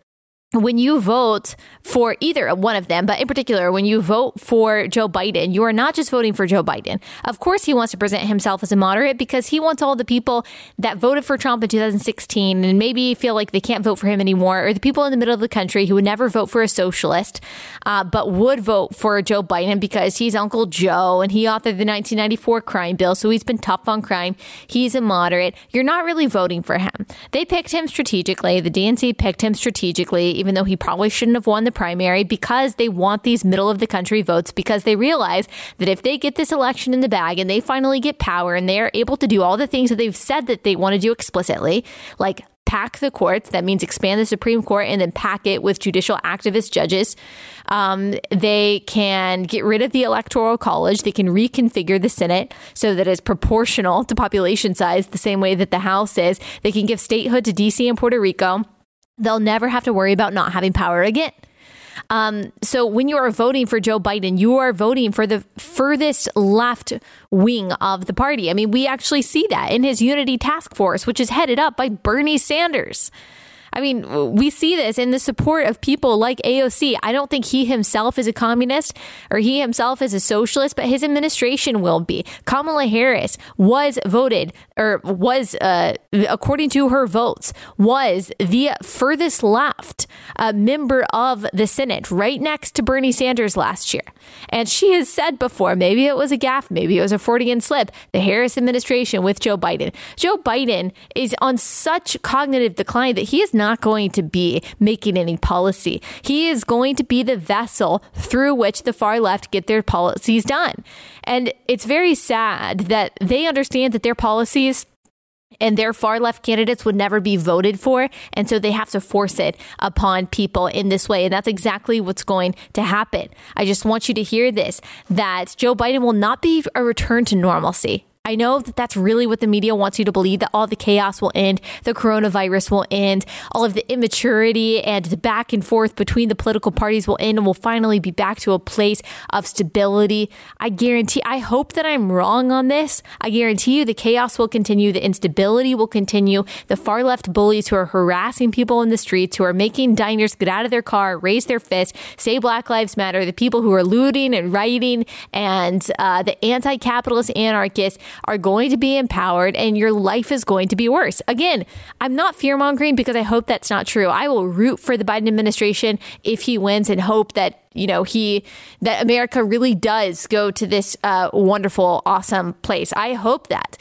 when you vote for either one of them, but in particular, when you vote for Joe Biden, you are not just voting for Joe Biden. Of course, he wants to present himself as a moderate because he wants all the people that voted for Trump in 2016 and maybe feel like they can't vote for him anymore, or the people in the middle of the country who would never vote for a socialist, uh, but would vote for Joe Biden because he's Uncle Joe and he authored the 1994 crime bill, so he's been tough on crime. He's a moderate. You're not really voting for him. They picked him strategically. The DNC picked him strategically even though he probably shouldn't have won the primary, because they want these middle of the country votes, because they realize that if they get this election in the bag and they finally get power and they are able to do all the things that they've said that they want to do explicitly, like pack the courts. That means expand the Supreme Court and then pack it with judicial activist judges. Um, they can get rid of the Electoral College. They can reconfigure the Senate so that it's proportional to population size, the same way that the House is. They can give statehood to DC and Puerto Rico. They'll never have to worry about not having power again. Um, so when you are voting for Joe Biden, you are voting for the furthest left wing of the party. I mean, we actually see that in his unity task force, which is headed up by Bernie Sanders. I mean, we see this in the support of people like AOC. I don't think he himself is a communist or he himself is a socialist, but his administration will be. Kamala Harris was voted or was, uh, according to her votes, was the furthest left uh, member of the Senate, right next to Bernie Sanders last year. And she has said before, maybe it was a gaffe, maybe it was a Freudian slip, the Harris administration with Joe Biden. Joe Biden is on such cognitive decline that he is not not going to be making any policy. He is going to be the vessel through which the far left get their policies done. And it's very sad that they understand that their policies and their far left candidates would never be voted for. And so they have to force it upon people in this way. And that's exactly what's going to happen. I just want you to hear this that Joe Biden will not be a return to normalcy. I know that that's really what the media wants you to believe that all the chaos will end, the coronavirus will end, all of the immaturity and the back and forth between the political parties will end, and we'll finally be back to a place of stability. I guarantee, I hope that I'm wrong on this. I guarantee you the chaos will continue, the instability will continue, the far left bullies who are harassing people in the streets, who are making diners get out of their car, raise their fist, say Black Lives Matter, the people who are looting and rioting, and uh, the anti capitalist anarchists are going to be empowered and your life is going to be worse. Again, I'm not fear mongering because I hope that's not true. I will root for the Biden administration if he wins and hope that you know he that America really does go to this uh, wonderful, awesome place. I hope that,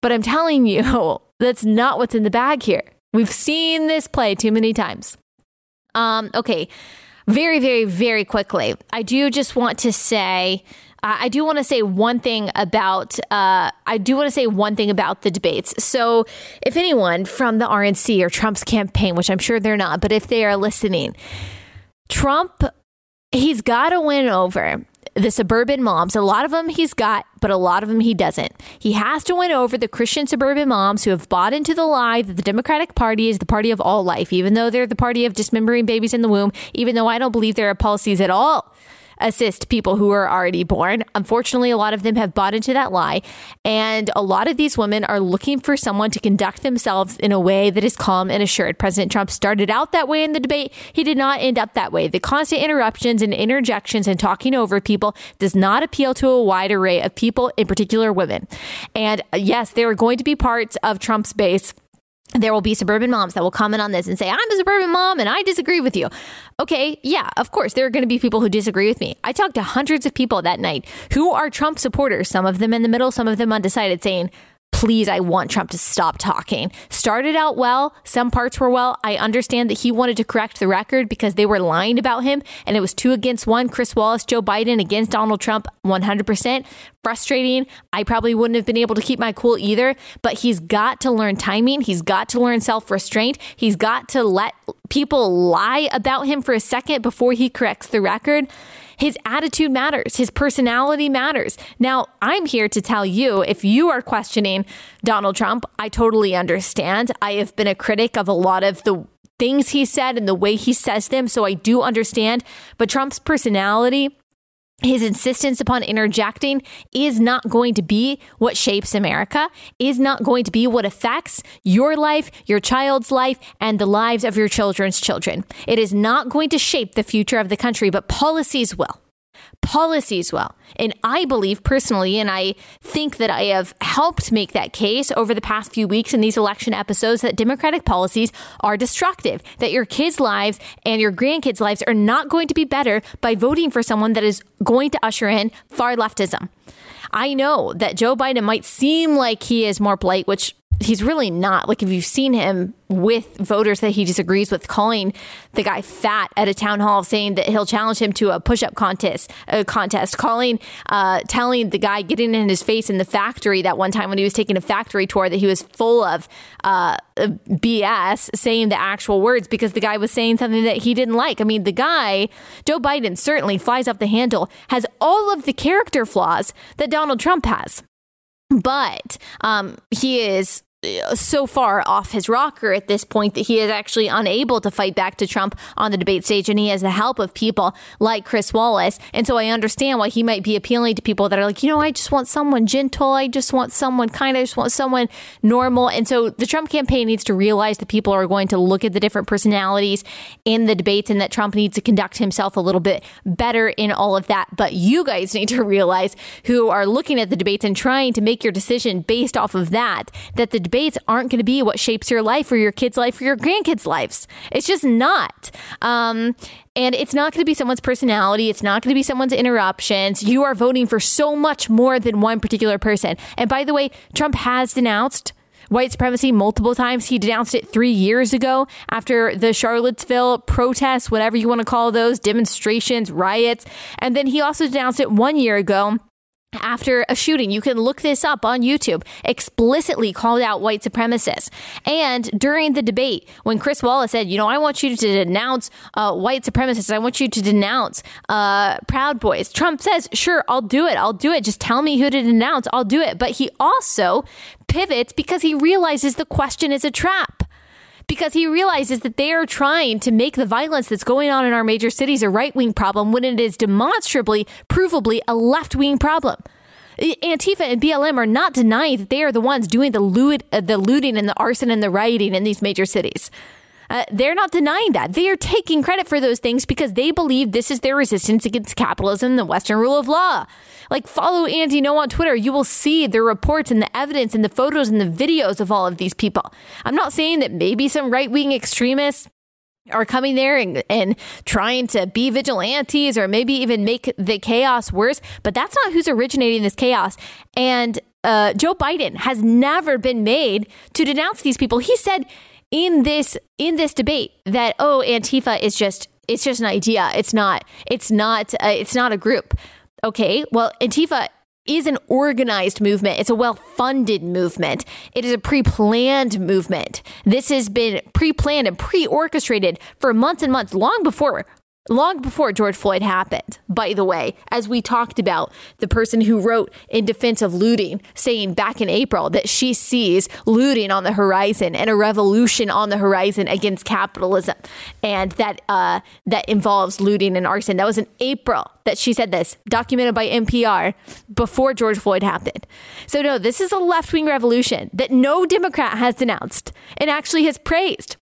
but I'm telling you, *laughs* that's not what's in the bag here. We've seen this play too many times. Um, okay, very, very, very quickly, I do just want to say I do want to say one thing about uh, I do want to say one thing about the debates. So, if anyone from the RNC or Trump's campaign, which I'm sure they're not, but if they are listening, Trump, he's got to win over the suburban moms. A lot of them he's got, but a lot of them he doesn't. He has to win over the Christian suburban moms who have bought into the lie that the Democratic Party is the party of all life, even though they're the party of dismembering babies in the womb, even though I don't believe there are policies at all assist people who are already born. Unfortunately, a lot of them have bought into that lie. And a lot of these women are looking for someone to conduct themselves in a way that is calm and assured. President Trump started out that way in the debate. He did not end up that way. The constant interruptions and interjections and talking over people does not appeal to a wide array of people, in particular women. And yes, there are going to be parts of Trump's base there will be suburban moms that will comment on this and say, I'm a suburban mom and I disagree with you. Okay, yeah, of course, there are going to be people who disagree with me. I talked to hundreds of people that night who are Trump supporters, some of them in the middle, some of them undecided, saying, please, I want Trump to stop talking. Started out well. Some parts were well. I understand that he wanted to correct the record because they were lying about him and it was two against one. Chris Wallace, Joe Biden against Donald Trump, 100%. Frustrating. I probably wouldn't have been able to keep my cool either, but he's got to learn timing. He's got to learn self restraint. He's got to let people lie about him for a second before he corrects the record. His attitude matters, his personality matters. Now, I'm here to tell you if you are questioning Donald Trump, I totally understand. I have been a critic of a lot of the things he said and the way he says them, so I do understand. But Trump's personality, his insistence upon interjecting is not going to be what shapes America, is not going to be what affects your life, your child's life, and the lives of your children's children. It is not going to shape the future of the country, but policies will policies well. And I believe personally, and I think that I have helped make that case over the past few weeks in these election episodes, that Democratic policies are destructive, that your kids' lives and your grandkids' lives are not going to be better by voting for someone that is going to usher in far leftism. I know that Joe Biden might seem like he is more polite, which he's really not. Like, if you've seen him with voters that he disagrees with, calling the guy fat at a town hall, saying that he'll challenge him to a push-up contest, a contest, calling, uh, telling the guy getting in his face in the factory that one time when he was taking a factory tour that he was full of uh, BS, saying the actual words because the guy was saying something that he didn't like. I mean, the guy, Joe Biden, certainly flies off the handle, has all of the character flaws that Donald Trump has but um, he is so far off his rocker at this point that he is actually unable to fight back to Trump on the debate stage. And he has the help of people like Chris Wallace. And so I understand why he might be appealing to people that are like, you know, I just want someone gentle. I just want someone kind. I just want someone normal. And so the Trump campaign needs to realize that people are going to look at the different personalities in the debates and that Trump needs to conduct himself a little bit better in all of that. But you guys need to *laughs* realize who are looking at the debates and trying to make your decision based off of that, that the debates aren't going to be what shapes your life or your kids' life or your grandkids' lives. It's just not. Um, and it's not going to be someone's personality. It's not going to be someone's interruptions. You are voting for so much more than one particular person. And by the way, Trump has denounced white supremacy multiple times. He denounced it three years ago after the Charlottesville protests, whatever you want to call those, demonstrations, riots. And then he also denounced it one year ago after a shooting. You can look this up on YouTube, explicitly called out white supremacists. And during the debate, when Chris Wallace said, you know, I want you to denounce uh, white supremacists, I want you to denounce uh, Proud Boys, Trump says, sure, I'll do it. I'll do it. Just tell me who to denounce. I'll do it. But he also pivots because he realizes the question is a trap because he realizes that they are trying to make the violence that's going on in our major cities a right wing problem when it is demonstrably, provably a left wing problem. Antifa and BLM are not denying that they are the ones doing the, loot, uh, the looting and the arson and the rioting in these major cities. Uh, they're not denying that. They are taking credit for those things because they believe this is their resistance against capitalism and the Western rule of law. Like, follow Andy Ngo on Twitter. You will see the reports and the evidence and the photos and the videos of all of these people. I'm not saying that maybe some right wing extremists are coming there and, and trying to be vigilantes or maybe even make the chaos worse. But that's not who's originating this chaos. And uh, Joe Biden has never been made to denounce these people. He said in this in this debate that oh Antifa is just it's just an idea. It's not. It's not. Uh, it's not a group. Okay. Well, Antifa is an organized movement. It's a well funded movement. It is a pre planned movement. This has been pre planned and pre orchestrated for months and months, long before long before George Floyd happened, by the way, as we talked about, the person who wrote in defense of looting, saying back in April that she sees looting on the horizon and a revolution on the horizon against capitalism, and that uh, that involves looting and arson. That was in April that she said this, documented by NPR before George Floyd happened. So no, this is a left wing revolution that no Democrat has denounced and actually has praised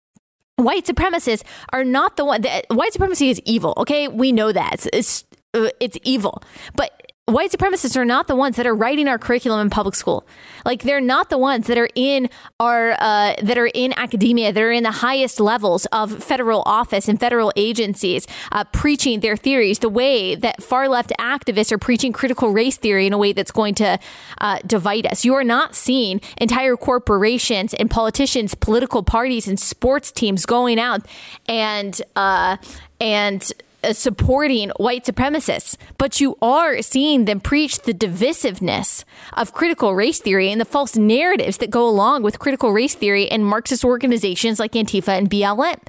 white supremacists are not the one that white supremacy is evil. Okay, we know that it's, it's, uh, it's evil, but white supremacists are not the ones that are writing our curriculum in public school. Like they're not the ones that are in our uh, that are in academia, that are in the highest levels of federal office and federal agencies, uh, preaching their theories the way that far left activists are preaching critical race theory in a way that's going to uh, divide us. You are not seeing entire corporations and politicians, political parties, and sports teams going out and uh, and Uh, supporting white supremacists, but you are seeing them preach the divisiveness of critical race theory and the false narratives that go along with critical race theory and Marxist organizations like Antifa and BLM.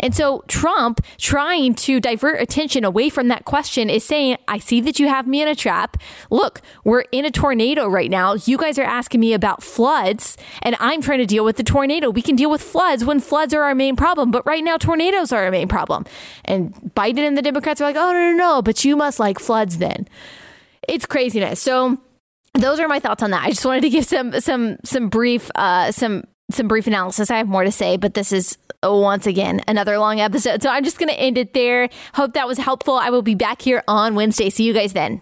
And so Trump trying to divert attention away from that question is saying, I see that you have me in a trap. Look, we're in a tornado right now. You guys are asking me about floods, and I'm trying to deal with the tornado. We can deal with floods when floods are our main problem, but right now tornadoes are our main problem. And Biden and the Democrats are like, oh, no, no, no, but you must like floods then. It's craziness. So, those are my thoughts on that. I just wanted to give some some some brief uh, some some brief analysis. I have more to say, but this is once again another long episode. So I'm just going to end it there. Hope that was helpful. I will be back here on Wednesday. See you guys then.